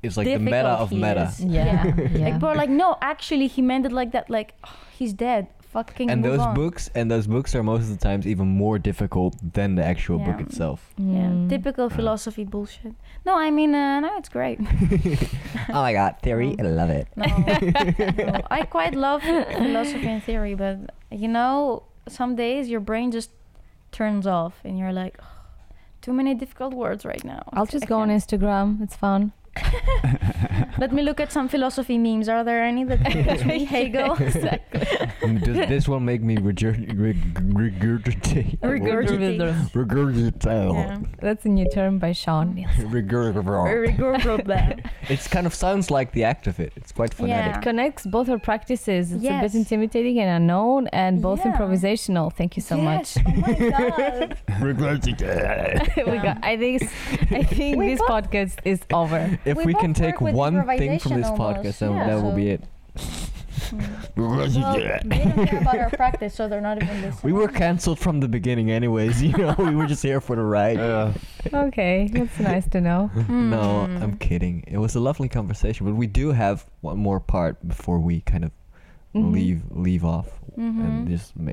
[SPEAKER 4] It's like the meta of meta.
[SPEAKER 3] is.
[SPEAKER 2] Yeah.
[SPEAKER 3] Yeah.
[SPEAKER 2] yeah.
[SPEAKER 3] Like people are like, no, actually, he meant it like that. Like, oh, he's dead. Fucking
[SPEAKER 4] And
[SPEAKER 3] move
[SPEAKER 4] those
[SPEAKER 3] on.
[SPEAKER 4] books and those books are most of the times even more difficult than the actual book itself.
[SPEAKER 3] Yeah,
[SPEAKER 2] Mm.
[SPEAKER 3] typical
[SPEAKER 4] Yeah.
[SPEAKER 3] philosophy bullshit. No, I mean, uh, no, it's great.
[SPEAKER 4] oh my god, theory, I love it.
[SPEAKER 3] No, no, I quite love philosophy and theory, but you know, some days your brain just turns off, and you're like, "Ugh, too many difficult words right now.
[SPEAKER 2] I'll just
[SPEAKER 3] I
[SPEAKER 2] go on
[SPEAKER 3] can't."
[SPEAKER 2] Instagram. It's fun.
[SPEAKER 3] Let me look at some philosophy memes. Are there any that teach me Hegel?
[SPEAKER 4] And Does this one make me regurg- reg- regurgitate?
[SPEAKER 3] Regurgitate.
[SPEAKER 4] Regurgitate.
[SPEAKER 3] Yeah.
[SPEAKER 2] That's a new term by Sean.
[SPEAKER 4] Regurgitate.
[SPEAKER 3] Regurgitate.
[SPEAKER 4] It kind of sounds like the act of it. It's quite phonetic.
[SPEAKER 2] It connects both our practices. It's a bit intimidating and unknown, and both
[SPEAKER 3] Yeah.
[SPEAKER 2] improvisational. Thank you so
[SPEAKER 3] Yes, Oh my god.
[SPEAKER 4] Regurgitate.
[SPEAKER 2] much. we got, I think I think
[SPEAKER 3] We
[SPEAKER 2] this podcast is over.
[SPEAKER 4] If
[SPEAKER 3] We
[SPEAKER 4] we, can take one thing from this
[SPEAKER 3] improvisation
[SPEAKER 4] podcast, then
[SPEAKER 3] almost,
[SPEAKER 4] that
[SPEAKER 3] yeah,
[SPEAKER 4] will be it.
[SPEAKER 3] well, they don't care about our practice, so they're not even listening.
[SPEAKER 4] We were cancelled from the beginning, anyways. You know, we were just here for the ride.
[SPEAKER 5] yeah.
[SPEAKER 2] Okay, that's nice to know.
[SPEAKER 4] No,
[SPEAKER 3] Hmm.
[SPEAKER 4] I'm kidding. It was a lovely conversation, but we do have one more part before we kind of
[SPEAKER 2] Mhm.
[SPEAKER 4] leave leave off
[SPEAKER 3] Mhm.
[SPEAKER 4] and just ma-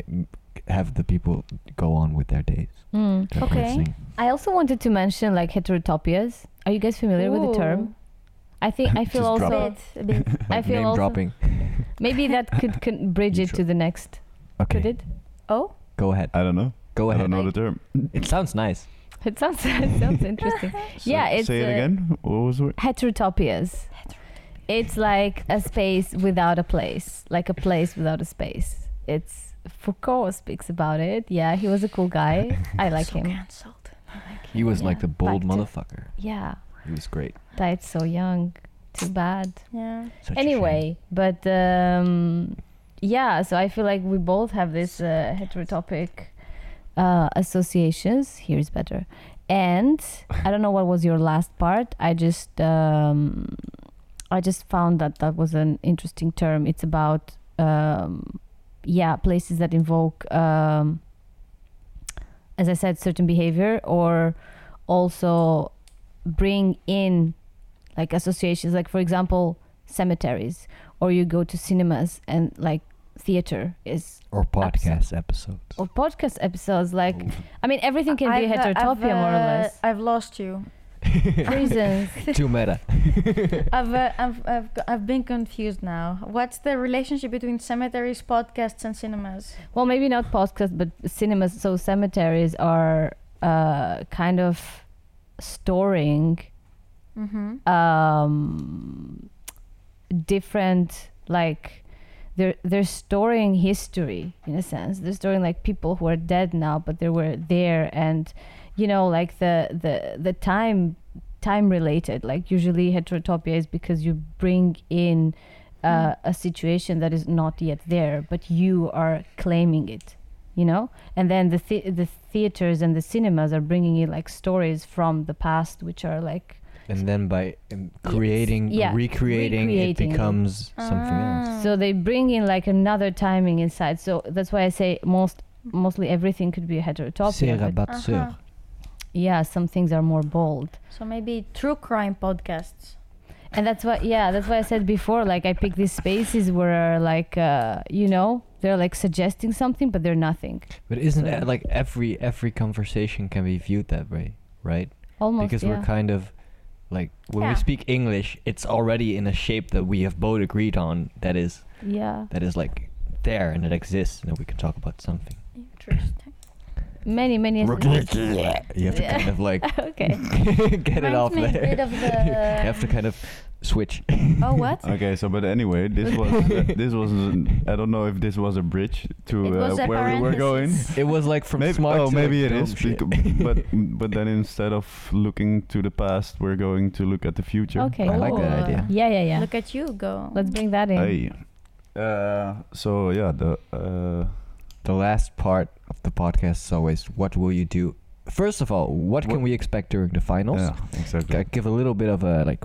[SPEAKER 4] have the people go on with their days.
[SPEAKER 2] Mm.
[SPEAKER 3] Okay.
[SPEAKER 4] listening.
[SPEAKER 2] I also wanted to mention like heterotopias. Are you guys familiar with the term? I think I feel
[SPEAKER 5] Just drop
[SPEAKER 2] also
[SPEAKER 3] A bit, a bit.
[SPEAKER 2] I feel
[SPEAKER 4] name
[SPEAKER 2] also-
[SPEAKER 4] dropping.
[SPEAKER 2] maybe that could, could bridge it to the next.
[SPEAKER 4] Okay,
[SPEAKER 2] Could it?
[SPEAKER 3] Oh,
[SPEAKER 4] go ahead.
[SPEAKER 5] I don't know.
[SPEAKER 4] Go
[SPEAKER 5] I
[SPEAKER 4] ahead.
[SPEAKER 5] don't know the term.
[SPEAKER 4] It sounds nice.
[SPEAKER 2] It sounds it sounds interesting.
[SPEAKER 5] So-
[SPEAKER 2] Yeah, it's
[SPEAKER 5] Say it
[SPEAKER 2] uh,
[SPEAKER 5] again. What was it?
[SPEAKER 2] Heterotopias. It's like a space without a place, like a place without a space. It's Foucault speaks about it. Yeah, he was a cool guy. I like
[SPEAKER 3] so
[SPEAKER 2] him.
[SPEAKER 3] Cancelled.
[SPEAKER 4] He was like the bold
[SPEAKER 2] back to-
[SPEAKER 4] motherfucker.
[SPEAKER 2] Yeah,
[SPEAKER 4] He was great.
[SPEAKER 2] died so young. Too bad.
[SPEAKER 3] Yeah.
[SPEAKER 4] Such
[SPEAKER 2] anyway, but um, yeah, so I feel like we both have this uh, heterotopic uh, associations. Here's better. And I don't know what was your last part. I just um, I just found that that was an interesting term. It's about um, yeah places that invoke um, as I said certain behavior or also bring in like associations like for example cemeteries or you go to cinemas and like theater is
[SPEAKER 4] Or podcast episodes.
[SPEAKER 2] or podcast episodes like i mean everything can be
[SPEAKER 3] I've, uh,
[SPEAKER 2] heterotopia
[SPEAKER 3] I've,
[SPEAKER 2] more or
[SPEAKER 3] uh,
[SPEAKER 2] less
[SPEAKER 3] I've lost you.
[SPEAKER 2] reasons
[SPEAKER 4] Too meta.
[SPEAKER 3] I've, uh, I've, I've, g- I've been confused now. What's the relationship between cemeteries, podcasts, and cinemas?
[SPEAKER 2] well maybe not podcasts, but cinemas so cemeteries are uh kind of storing
[SPEAKER 3] Mm-hmm.
[SPEAKER 2] um different like they're they're storing history in a sense they're storing like people who are dead now but they were there and you know like the the the time time related like usually heterotopia is because you bring in uh,
[SPEAKER 3] Mm.
[SPEAKER 2] a situation that is not yet there but you are claiming it you know and then the the the theaters and the cinemas are bringing in like stories from the past which are like
[SPEAKER 4] And then by um, creating,
[SPEAKER 2] Yeah,
[SPEAKER 4] recreating, it
[SPEAKER 2] recreating it.
[SPEAKER 4] becomes something
[SPEAKER 3] Ah.
[SPEAKER 4] else.
[SPEAKER 2] So they bring in like another timing inside. So that's why I say most mostly everything could be a heterotopia.
[SPEAKER 4] C'est
[SPEAKER 2] but
[SPEAKER 4] rabatteur.
[SPEAKER 3] Uh-huh.
[SPEAKER 2] Yeah, some things are more bold.
[SPEAKER 3] So maybe true crime podcasts.
[SPEAKER 2] And that's why yeah, that's why I said before, like I pick these spaces where like uh, you know, they're like suggesting something but they're nothing.
[SPEAKER 4] But isn't
[SPEAKER 2] So-
[SPEAKER 4] it like every every conversation can be viewed that way, right?
[SPEAKER 2] Almost
[SPEAKER 4] because
[SPEAKER 2] yeah.
[SPEAKER 4] we're kind of like when
[SPEAKER 3] Yeah.
[SPEAKER 4] we speak English, it's already in a shape that we have both agreed on that is
[SPEAKER 2] yeah.
[SPEAKER 4] that is like there and it exists and we can talk about something.
[SPEAKER 3] Interesting.
[SPEAKER 2] Many, many
[SPEAKER 4] You have to
[SPEAKER 2] Yeah.
[SPEAKER 4] kind of like
[SPEAKER 2] Okay.
[SPEAKER 4] get it off there.
[SPEAKER 3] bit of the-
[SPEAKER 4] you have to kind of switch.
[SPEAKER 3] Oh, what?
[SPEAKER 5] Okay, so but anyway, this was uh, this was I don't know if this was a bridge to uh, where we were going.
[SPEAKER 4] it was like from
[SPEAKER 5] maybe,
[SPEAKER 4] smart
[SPEAKER 5] oh,
[SPEAKER 4] to
[SPEAKER 5] maybe
[SPEAKER 4] like
[SPEAKER 5] it
[SPEAKER 4] dumb
[SPEAKER 5] is,
[SPEAKER 4] shit.
[SPEAKER 5] but but then instead of looking to the past, we're going to look at the future.
[SPEAKER 2] Okay.
[SPEAKER 4] I like that idea.
[SPEAKER 2] Yeah, yeah, yeah.
[SPEAKER 3] Look at you go.
[SPEAKER 2] Let's bring that in.
[SPEAKER 5] Hey. Uh, so yeah, the uh,
[SPEAKER 4] the last part of the podcast is always what will you do? First of all, what,
[SPEAKER 5] What-
[SPEAKER 4] can we expect during the finals?
[SPEAKER 5] yeah, exactly.
[SPEAKER 4] G- give a little bit of a like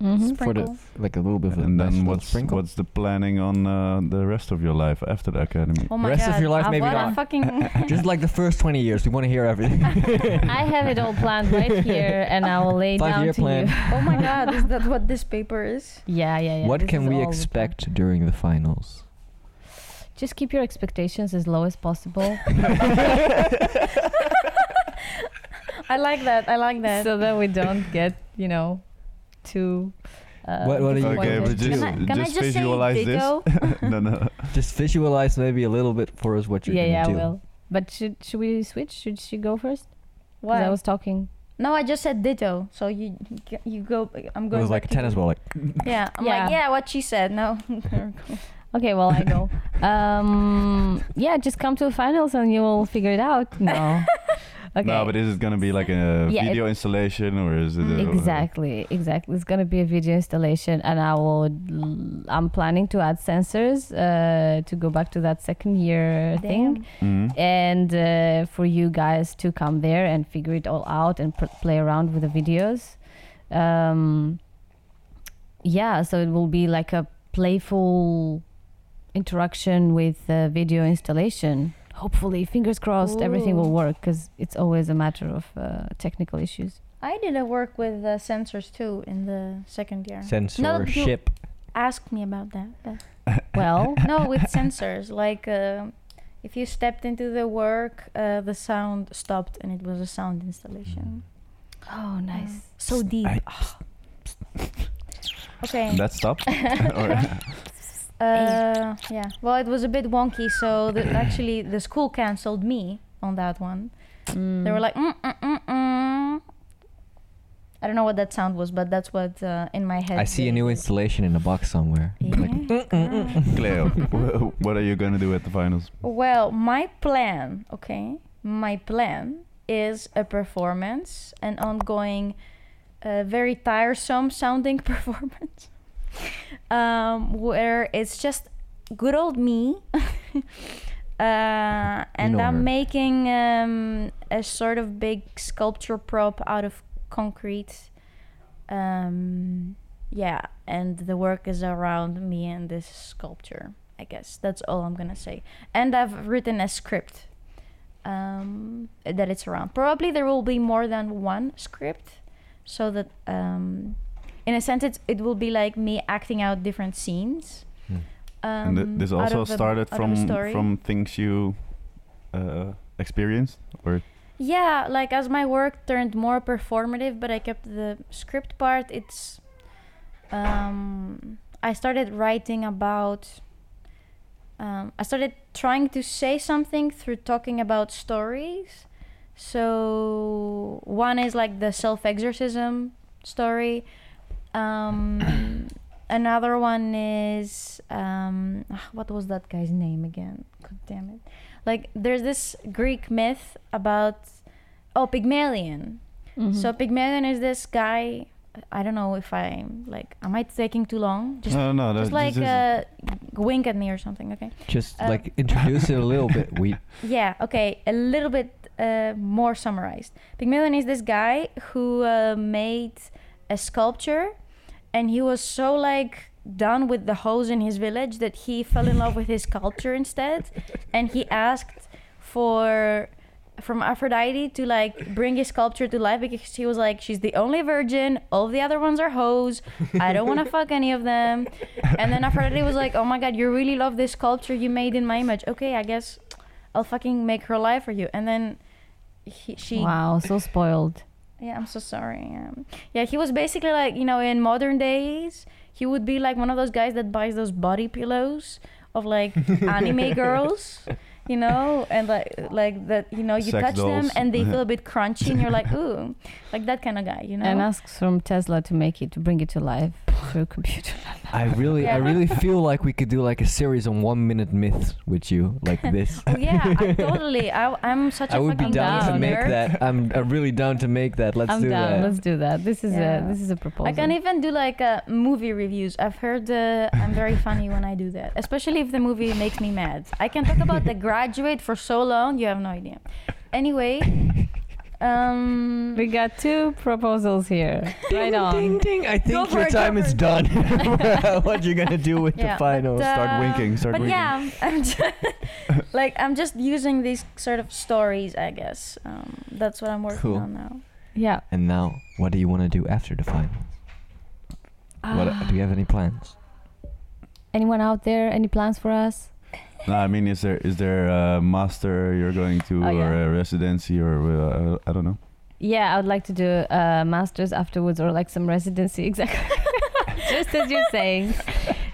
[SPEAKER 2] Mhm.
[SPEAKER 4] for the
[SPEAKER 3] Sprinkle.
[SPEAKER 4] like a little bit of
[SPEAKER 5] and
[SPEAKER 4] nice
[SPEAKER 5] then
[SPEAKER 4] little
[SPEAKER 5] what's
[SPEAKER 4] sprinkle.
[SPEAKER 5] what's the planning on uh, the rest of your life after the academy?
[SPEAKER 3] Oh my
[SPEAKER 4] Rest
[SPEAKER 3] god.
[SPEAKER 4] of your life,
[SPEAKER 3] uh,
[SPEAKER 4] maybe not.
[SPEAKER 3] fucking.
[SPEAKER 4] Just like the first 20 years, we want to hear everything.
[SPEAKER 2] I have it all planned right here, and I will lay down
[SPEAKER 4] Five-year
[SPEAKER 2] to
[SPEAKER 4] plan.
[SPEAKER 2] you.
[SPEAKER 3] oh my god, is that what this paper is?
[SPEAKER 2] Yeah, yeah, yeah.
[SPEAKER 4] what can we
[SPEAKER 2] all the plan.
[SPEAKER 4] expect during the finals?
[SPEAKER 2] Just keep your expectations as low as possible,
[SPEAKER 3] I like that. I like that.
[SPEAKER 2] so that we don't get, you know, too. Uh,
[SPEAKER 4] What- what are you
[SPEAKER 5] Okay,
[SPEAKER 4] going
[SPEAKER 5] but
[SPEAKER 4] to
[SPEAKER 5] just
[SPEAKER 4] do?
[SPEAKER 3] Can I- can I
[SPEAKER 5] just
[SPEAKER 3] just say
[SPEAKER 5] visualize this.
[SPEAKER 3] ditto?
[SPEAKER 5] no, no.
[SPEAKER 4] Just visualize maybe a little bit for us what you're
[SPEAKER 2] yeah,
[SPEAKER 4] gonna
[SPEAKER 2] yeah, I
[SPEAKER 4] do.
[SPEAKER 2] will. But should should we switch? Should she go first? Because
[SPEAKER 3] Why?
[SPEAKER 2] I was talking.
[SPEAKER 3] no, I just said ditto. So you you go. I'm going.
[SPEAKER 4] It was like a tennis ball, like
[SPEAKER 3] Yeah, I'm
[SPEAKER 2] Yeah.
[SPEAKER 3] like yeah. What she said. No.
[SPEAKER 2] Okay, well I go. um, yeah, just come to the finals and you will figure it out. No. Okay.
[SPEAKER 5] No, but is it gonna be like a
[SPEAKER 2] Yeah,
[SPEAKER 5] video installation or is it? uh,
[SPEAKER 2] Exactly, exactly. It's gonna be a video installation, and I would. I'm planning to add sensors uh, to go back to that second year thing,
[SPEAKER 3] Damn.
[SPEAKER 5] Mhm.
[SPEAKER 2] and uh, for you guys to come there and figure it all out and pr- play around with the videos. Um, yeah, so it will be like a playful interaction with uh, video installation. Hopefully, fingers crossed, everything will work because it's always a matter of uh, technical issues.
[SPEAKER 3] I did a work with uh, sensors too in the second year.
[SPEAKER 4] censorship.
[SPEAKER 3] Ask me about that. but-
[SPEAKER 2] Well,
[SPEAKER 3] no, with sensors. Like uh, if you stepped into the work, uh, the sound stopped, and it was a sound installation.
[SPEAKER 2] oh, nice.
[SPEAKER 3] So deep. okay.
[SPEAKER 5] That stopped. or,
[SPEAKER 3] Uh, yeah. Well, it was a bit wonky, so the, actually the school cancelled me on that one. They were like, mm, mm, mm, mm. I don't know what that sound was, but that's what uh, in my head.
[SPEAKER 4] I see a new installation in a box somewhere.
[SPEAKER 3] Yeah.
[SPEAKER 4] Like,
[SPEAKER 5] Cleo, what are you gonna do at the finals?
[SPEAKER 3] Well, my plan, okay, my plan is a performance, an ongoing, uh, very tiresome sounding performance, um, where it's just good old me Uh, and I'm
[SPEAKER 4] her.
[SPEAKER 3] making um, a sort of big sculpture prop out of concrete. Um, yeah, and the work is around me and this sculpture. I guess that's all I'm gonna say. And I've written a script um, that it's around. Probably there will be more than one script, so that um, in a sense it's, it will be like me acting out different scenes.
[SPEAKER 4] Hmm.
[SPEAKER 5] and th-
[SPEAKER 3] um,
[SPEAKER 5] this also started
[SPEAKER 3] out a
[SPEAKER 5] from from things you uh, experienced, or
[SPEAKER 3] Yeah, like as my work turned more performative, but I kept the script part. It's um, I started writing about. Um, I started trying to say something through talking about stories. So one is like the self-exorcism story. Um, another one is um, ah, what was that guy's name again? God damn it! Like there's this Greek myth about oh Pygmalion.
[SPEAKER 2] Mhm.
[SPEAKER 3] So Pygmalion is this guy. I don't know if I'm like, am I taking too long? Just,
[SPEAKER 5] no, no,
[SPEAKER 3] just
[SPEAKER 5] that-
[SPEAKER 3] like
[SPEAKER 5] this is-
[SPEAKER 3] uh, wink at me or something. Okay.
[SPEAKER 4] Just
[SPEAKER 3] Uh,
[SPEAKER 4] like introduce it a little bit. We
[SPEAKER 3] Yeah, okay, a little bit uh, more summarized. Pygmalion is this guy who uh, made a sculpture and he was so like done with the hoes in his village that he fell in love with his sculpture instead and he asked for from Aphrodite to like bring his sculpture to life because he was like she's the only virgin all the other ones are hoes I don't want to fuck any of them and then Aphrodite was like oh my god you really love this sculpture you made in my image okay I guess I'll fucking make her lie for you. And then he, she.
[SPEAKER 2] wow, so spoiled.
[SPEAKER 3] Yeah, I'm so sorry. Um, yeah, he was basically like, you know, in modern days, he would be like one of those guys that buys those body pillows of like anime girls, you know, and like like that, you know, you
[SPEAKER 5] Sex
[SPEAKER 3] touch them and they feel a bit crunchy, and you're like, ooh, like that kind of guy, you know.
[SPEAKER 2] And asks from Tesla to make it to bring it to life through computer.
[SPEAKER 4] I really I really feel like we could do like a series on one minute myths with you like this.
[SPEAKER 3] oh yeah, I, totally. I, I'm such a
[SPEAKER 4] I would be
[SPEAKER 3] fucking
[SPEAKER 4] down to make that. I'm uh, really down to make that. Let's
[SPEAKER 2] I'm
[SPEAKER 4] do
[SPEAKER 2] down.
[SPEAKER 4] that.
[SPEAKER 2] Let's do that. This is
[SPEAKER 3] Yeah.
[SPEAKER 2] a this is a proposal.
[SPEAKER 3] I can even do like uh, movie reviews. I've heard uh, I'm very funny when I do that, especially if the movie makes me mad. I can talk about The Graduate for so long, you have no idea. Anyway, um,
[SPEAKER 2] We got two proposals here. right on.
[SPEAKER 4] Ding ding! I think your
[SPEAKER 3] it,
[SPEAKER 4] time is done. what are you're gonna do with
[SPEAKER 3] Yeah,
[SPEAKER 4] the final?
[SPEAKER 3] but, uh,
[SPEAKER 5] Start winking, start
[SPEAKER 3] but
[SPEAKER 5] winking.
[SPEAKER 3] yeah, I'm, I'm just, like I'm just using these sort of stories, I guess. Um, that's what I'm working
[SPEAKER 4] Cool.
[SPEAKER 3] on now.
[SPEAKER 2] Yeah.
[SPEAKER 4] and now, what do you want to do after the final? What,
[SPEAKER 2] Ah.
[SPEAKER 4] do you have any plans?
[SPEAKER 2] Anyone out there? Any plans for us?
[SPEAKER 5] No, I mean, is there is there a master you're going to,
[SPEAKER 2] Oh,
[SPEAKER 5] or
[SPEAKER 2] yeah.
[SPEAKER 5] a residency, or uh, I don't know?
[SPEAKER 2] Yeah, I would like to do a master's afterwards or like some residency. Exactly. Just as you're saying.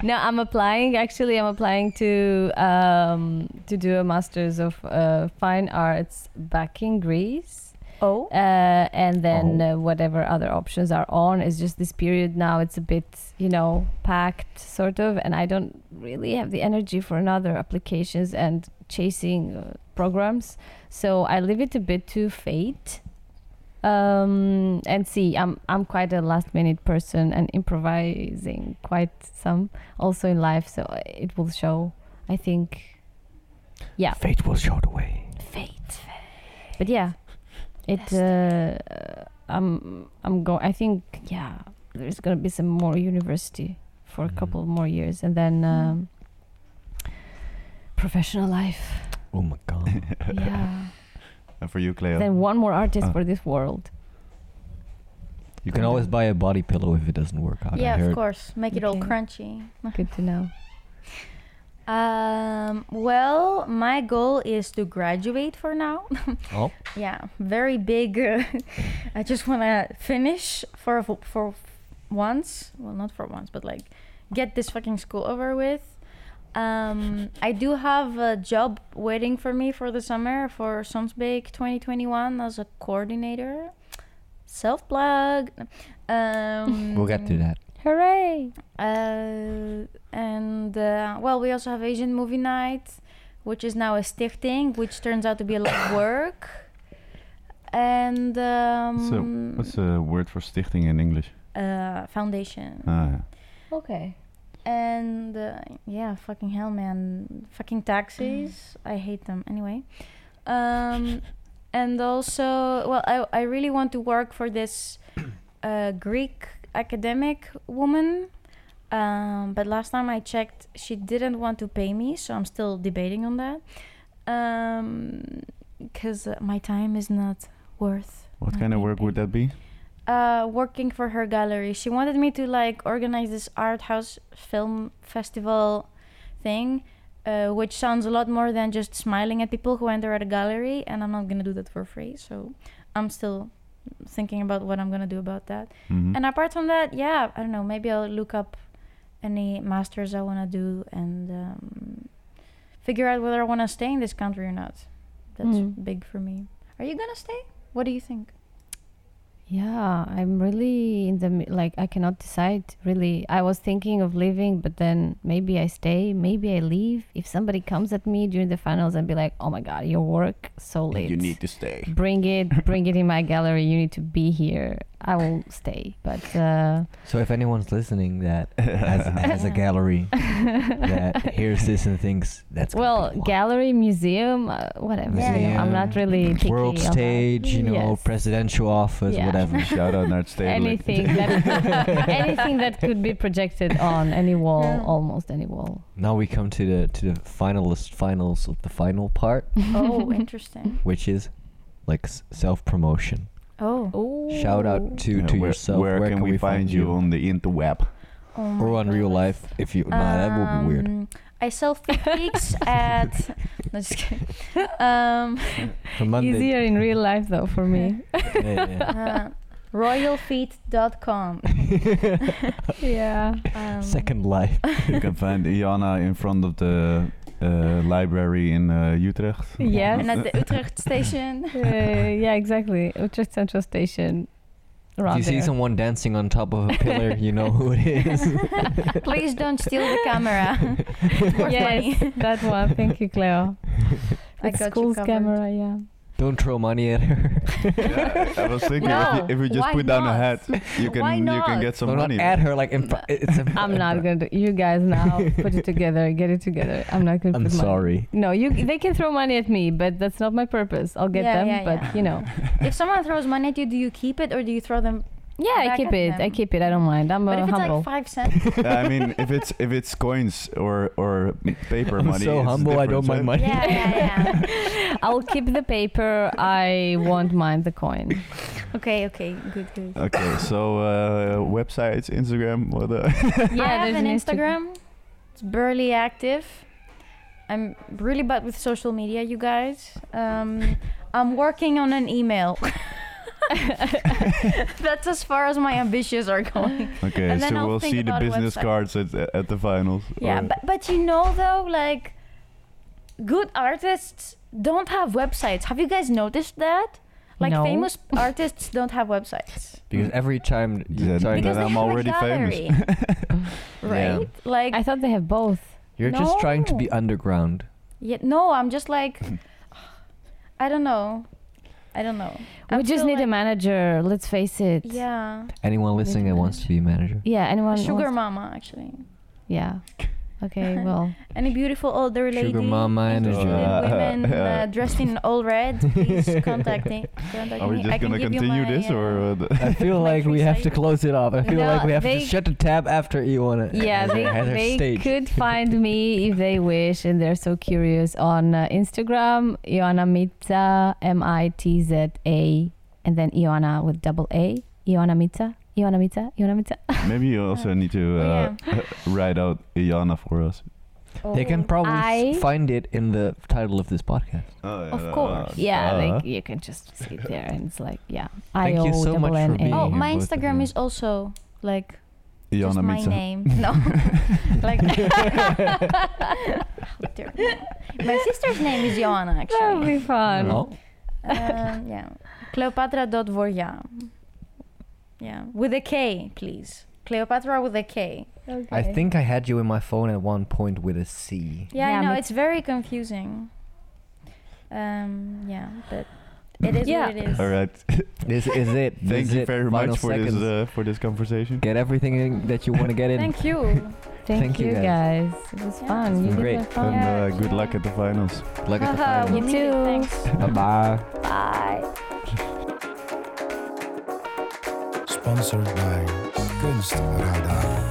[SPEAKER 2] No, I'm applying. Actually, I'm applying to um, to do a master's of uh, fine arts back in Greece.
[SPEAKER 3] Oh,
[SPEAKER 2] uh, and then
[SPEAKER 4] Oh.
[SPEAKER 2] uh, whatever other options are on is just this period now it's a bit you know packed sort of and i don't really have the energy for another applications and chasing uh, programs so i leave it a bit to fate um, and see i'm i'm quite a last minute person and improvising quite some also in life so it will show i think yeah
[SPEAKER 4] Fate will show the way.
[SPEAKER 2] fate. But yeah, it. Uh, I'm. I'm going. I think yeah. There's gonna be some more university for a
[SPEAKER 4] Mhm.
[SPEAKER 2] couple more years, and then um, professional life.
[SPEAKER 4] Oh my god.
[SPEAKER 2] yeah.
[SPEAKER 5] And for you, Cleo.
[SPEAKER 2] Then one more artist
[SPEAKER 5] Ah.
[SPEAKER 2] for this world.
[SPEAKER 4] You can always buy a body pillow if it doesn't work out.
[SPEAKER 3] Yeah, of course. Make it all crunchy.
[SPEAKER 2] Good to know.
[SPEAKER 3] Um, well, my goal is to graduate for now.
[SPEAKER 4] Oh.
[SPEAKER 3] yeah, very big. Uh, I just want to finish for for once. Well, not for once, but like get this fucking school over with. Um, I do have a job waiting for me for the summer for Sonsbeek 2021 as a coordinator. Self plug. Um,
[SPEAKER 4] We'll get to that.
[SPEAKER 2] Hooray!
[SPEAKER 3] uh, and uh, well, we also have Asian Movie Night, which is now a stichting, which turns out to be a lot of work. And um,
[SPEAKER 5] What's the word for stichting in English?
[SPEAKER 3] uh, foundation.
[SPEAKER 5] Ah, yeah.
[SPEAKER 2] Okay.
[SPEAKER 3] and uh, yeah, fucking hell, man, fucking taxis. I hate them anyway. Um, and also, well, I I really want to work for this uh, Greek academic woman. Um, but last time I checked, she didn't want to pay me, so I'm still debating on that. Um, because uh, my time is not worth.
[SPEAKER 5] What kind of work would that be?
[SPEAKER 3] Uh, working for her gallery. She wanted me to like organize this art house film festival thing, uh, which sounds a lot more than just smiling at people who enter at a gallery. And I'm not gonna do that for free. So I'm still thinking about what I'm gonna do about that.
[SPEAKER 5] Mhm.
[SPEAKER 3] And apart from that, yeah, I don't know. Maybe I'll look up any masters I wanna do and um, figure out whether I wanna stay in this country or not. That's
[SPEAKER 2] Mm.
[SPEAKER 3] big for me. Are you gonna stay? What do you think?
[SPEAKER 2] Yeah, I'm really in the like I cannot decide really. I was thinking of leaving, but then maybe I stay, maybe I leave. If somebody comes at me during the finals and be like, "Oh my god, your work so late.
[SPEAKER 5] You need to stay.
[SPEAKER 2] bring it, bring it in my gallery. You need to be here." I will stay. But uh
[SPEAKER 4] So if anyone's listening that has, has a gallery that hears this and thinks that's
[SPEAKER 2] well, gallery, museum, uh, whatever.
[SPEAKER 3] Yeah,
[SPEAKER 2] you know, I'm not
[SPEAKER 4] Museum,
[SPEAKER 2] really picky
[SPEAKER 4] world stage, you know,
[SPEAKER 2] Yes.
[SPEAKER 4] presidential office,
[SPEAKER 2] Yeah.
[SPEAKER 4] whatever.
[SPEAKER 5] Shout out Nerd Stedelijk.
[SPEAKER 2] anything that anything that could be projected on any wall,
[SPEAKER 3] Yeah.
[SPEAKER 2] almost any wall.
[SPEAKER 4] Now we come to the to the finalist finals of the final part,
[SPEAKER 3] oh, interesting.
[SPEAKER 4] which is like s- self promotion.
[SPEAKER 3] Oh.
[SPEAKER 4] Shout out to
[SPEAKER 5] Yeah,
[SPEAKER 4] to
[SPEAKER 5] where,
[SPEAKER 4] yourself.
[SPEAKER 5] Where, can, we find you on the interweb?
[SPEAKER 3] oh
[SPEAKER 4] or
[SPEAKER 3] my
[SPEAKER 4] on real life if you? Nah, that would be weird.
[SPEAKER 3] Um, I sell fit pics at. No, just kidding. Um,
[SPEAKER 2] Easier in real life though for me.
[SPEAKER 4] Yeah, yeah.
[SPEAKER 3] uh, royalfeet.com.
[SPEAKER 2] yeah.
[SPEAKER 3] Um,
[SPEAKER 4] Second life.
[SPEAKER 5] you can find Iana in front of the uh, library in uh, Utrecht.
[SPEAKER 2] Yes.
[SPEAKER 3] And at the Utrecht station.
[SPEAKER 2] Uh, yeah, exactly. Utrecht Central Station.
[SPEAKER 4] If
[SPEAKER 2] Around
[SPEAKER 4] you see someone dancing on top of a pillar, you know who it is.
[SPEAKER 3] Please don't steal the camera. It's
[SPEAKER 2] Yes,
[SPEAKER 3] money.
[SPEAKER 2] that one. Thank you, Cleo.
[SPEAKER 3] I
[SPEAKER 2] It's
[SPEAKER 3] got
[SPEAKER 2] school's
[SPEAKER 3] covered.
[SPEAKER 2] camera, yeah.
[SPEAKER 4] Don't throw money at her.
[SPEAKER 5] Yeah, I was thinking
[SPEAKER 3] No,
[SPEAKER 5] if, you, if we just
[SPEAKER 3] why
[SPEAKER 5] put down a hat, you can you can get some
[SPEAKER 4] no,
[SPEAKER 5] money.
[SPEAKER 4] not at her. Like in fr- it's a,
[SPEAKER 2] I'm not gonna do. You guys now put it together, get it together. I'm not gonna.
[SPEAKER 4] I'm
[SPEAKER 2] put money.
[SPEAKER 4] sorry.
[SPEAKER 2] No, you. They can throw money at me, but that's not my purpose. I'll get
[SPEAKER 3] Yeah,
[SPEAKER 2] them,
[SPEAKER 3] yeah,
[SPEAKER 2] but
[SPEAKER 3] yeah.
[SPEAKER 2] you know.
[SPEAKER 3] If someone throws money at you, do you keep it or do you throw them?
[SPEAKER 2] Yeah, I
[SPEAKER 3] Back
[SPEAKER 2] keep
[SPEAKER 3] at
[SPEAKER 2] it. I
[SPEAKER 3] them.
[SPEAKER 2] keep it. I don't mind. I'm
[SPEAKER 3] But
[SPEAKER 2] uh,
[SPEAKER 3] if it's
[SPEAKER 2] humble.
[SPEAKER 3] like five cents,
[SPEAKER 5] Yeah, I mean, if it's if it's coins or or paper money.
[SPEAKER 4] I'm
[SPEAKER 5] money,
[SPEAKER 4] so
[SPEAKER 5] it's
[SPEAKER 4] humble, I don't
[SPEAKER 5] different,
[SPEAKER 4] mind
[SPEAKER 5] right?
[SPEAKER 4] money.
[SPEAKER 3] yeah, yeah, yeah.
[SPEAKER 2] I'll keep the paper. I won't mind the coin.
[SPEAKER 3] Okay, okay, good, good.
[SPEAKER 5] Okay, so uh, websites, Instagram, what? Uh,
[SPEAKER 2] Yeah,
[SPEAKER 3] I have
[SPEAKER 2] there's
[SPEAKER 3] an
[SPEAKER 2] Insta-
[SPEAKER 3] Instagram. It's barely active. I'm really bad with social media, you guys. Um, I'm working on an email. That's as far as my ambitions are going.
[SPEAKER 5] okay,
[SPEAKER 3] And then
[SPEAKER 5] so
[SPEAKER 3] I'll
[SPEAKER 5] we'll see the business
[SPEAKER 3] website.
[SPEAKER 5] cards at at the finals.
[SPEAKER 3] Yeah,
[SPEAKER 5] or-
[SPEAKER 3] but, but you know though, like good artists don't have websites. Have you guys noticed that? Like
[SPEAKER 2] No.
[SPEAKER 3] famous artists don't have websites.
[SPEAKER 4] Because hmm. every time,
[SPEAKER 5] Yeah,
[SPEAKER 4] sorry,
[SPEAKER 3] Because
[SPEAKER 5] I'm already famous.
[SPEAKER 3] gallery,
[SPEAKER 4] Yeah.
[SPEAKER 3] right? Like
[SPEAKER 2] I thought they have both.
[SPEAKER 4] you're just trying to be underground.
[SPEAKER 3] Yeah, no, I'm just like, I don't know. I don't know.
[SPEAKER 2] We
[SPEAKER 3] I'm
[SPEAKER 2] just
[SPEAKER 3] still
[SPEAKER 2] need a manager. Let's face it.
[SPEAKER 3] Yeah,
[SPEAKER 4] Anyone listening that wants to be a manager.
[SPEAKER 2] Yeah. Anyone?
[SPEAKER 3] a sugar
[SPEAKER 2] wants-
[SPEAKER 3] mama actually.
[SPEAKER 2] Yeah. Okay. Well.
[SPEAKER 3] Any beautiful older lady,
[SPEAKER 4] Sugar mama
[SPEAKER 3] interested in
[SPEAKER 5] energy.
[SPEAKER 3] women
[SPEAKER 5] Uh,
[SPEAKER 3] uh, dressed in all red, please contact me. Contact
[SPEAKER 5] Are we
[SPEAKER 3] me.
[SPEAKER 5] just
[SPEAKER 3] I can
[SPEAKER 5] gonna
[SPEAKER 3] give you
[SPEAKER 5] continue
[SPEAKER 3] my,
[SPEAKER 5] this
[SPEAKER 3] uh,
[SPEAKER 5] or? what?
[SPEAKER 4] I feel like we have to close it off. I feel
[SPEAKER 2] No,
[SPEAKER 4] like we have to shut the tab after you wanna.
[SPEAKER 2] Yeah, they, they could find me if they wish and they're so curious on uh, Instagram, Ioana Mitza, M I T Z A, and then Ioana with double A, Ioana Mitza, Ioana Mitza, Ioana Mitza.
[SPEAKER 5] Maybe you also need to
[SPEAKER 3] Oh,
[SPEAKER 5] uh, write out Iana for us.
[SPEAKER 4] They can probably
[SPEAKER 2] I-
[SPEAKER 4] s- find it in the title of this podcast.
[SPEAKER 5] Oh,
[SPEAKER 3] Of course.
[SPEAKER 2] Yeah,
[SPEAKER 5] Uh,
[SPEAKER 2] like, you can just see it there, and it's like, yeah,
[SPEAKER 4] Thank you so much for
[SPEAKER 2] I-O-double-N-A.
[SPEAKER 4] being
[SPEAKER 3] Oh, my Instagram is also like
[SPEAKER 5] Iana
[SPEAKER 3] just my name. No, like How my sister's name is Joanna
[SPEAKER 2] That would
[SPEAKER 3] actually.
[SPEAKER 2] be fun.
[SPEAKER 4] Oh,
[SPEAKER 3] Um, yeah, Cleopatra.vorja. Yeah, with a K, please. Cleopatra with a K.
[SPEAKER 4] I think I had you in my phone at one point with a C.
[SPEAKER 3] Yeah,
[SPEAKER 2] Yeah,
[SPEAKER 3] I know it's very confusing. Um, yeah, but It is
[SPEAKER 2] Yeah.
[SPEAKER 3] what it is.
[SPEAKER 5] All right.
[SPEAKER 4] This is it. This
[SPEAKER 5] Thank
[SPEAKER 4] is
[SPEAKER 5] you
[SPEAKER 4] it.
[SPEAKER 5] very
[SPEAKER 4] Final
[SPEAKER 5] much for
[SPEAKER 4] seconds.
[SPEAKER 5] this uh, for this conversation.
[SPEAKER 4] Get everything in that you want to get in.
[SPEAKER 3] Thank you.
[SPEAKER 2] Thank,
[SPEAKER 4] Thank you,
[SPEAKER 2] you,
[SPEAKER 4] guys.
[SPEAKER 2] guys. It was
[SPEAKER 3] Yeah,
[SPEAKER 2] fun. You did
[SPEAKER 4] great.
[SPEAKER 2] fun.
[SPEAKER 5] And
[SPEAKER 3] Yeah.
[SPEAKER 5] uh, good luck at the finals.
[SPEAKER 4] Look at the
[SPEAKER 3] Haha,
[SPEAKER 4] final.
[SPEAKER 3] we
[SPEAKER 2] You too.
[SPEAKER 3] Thanks.
[SPEAKER 4] Bye bye.
[SPEAKER 3] Bye.
[SPEAKER 1] Sponsored by Kunstradar.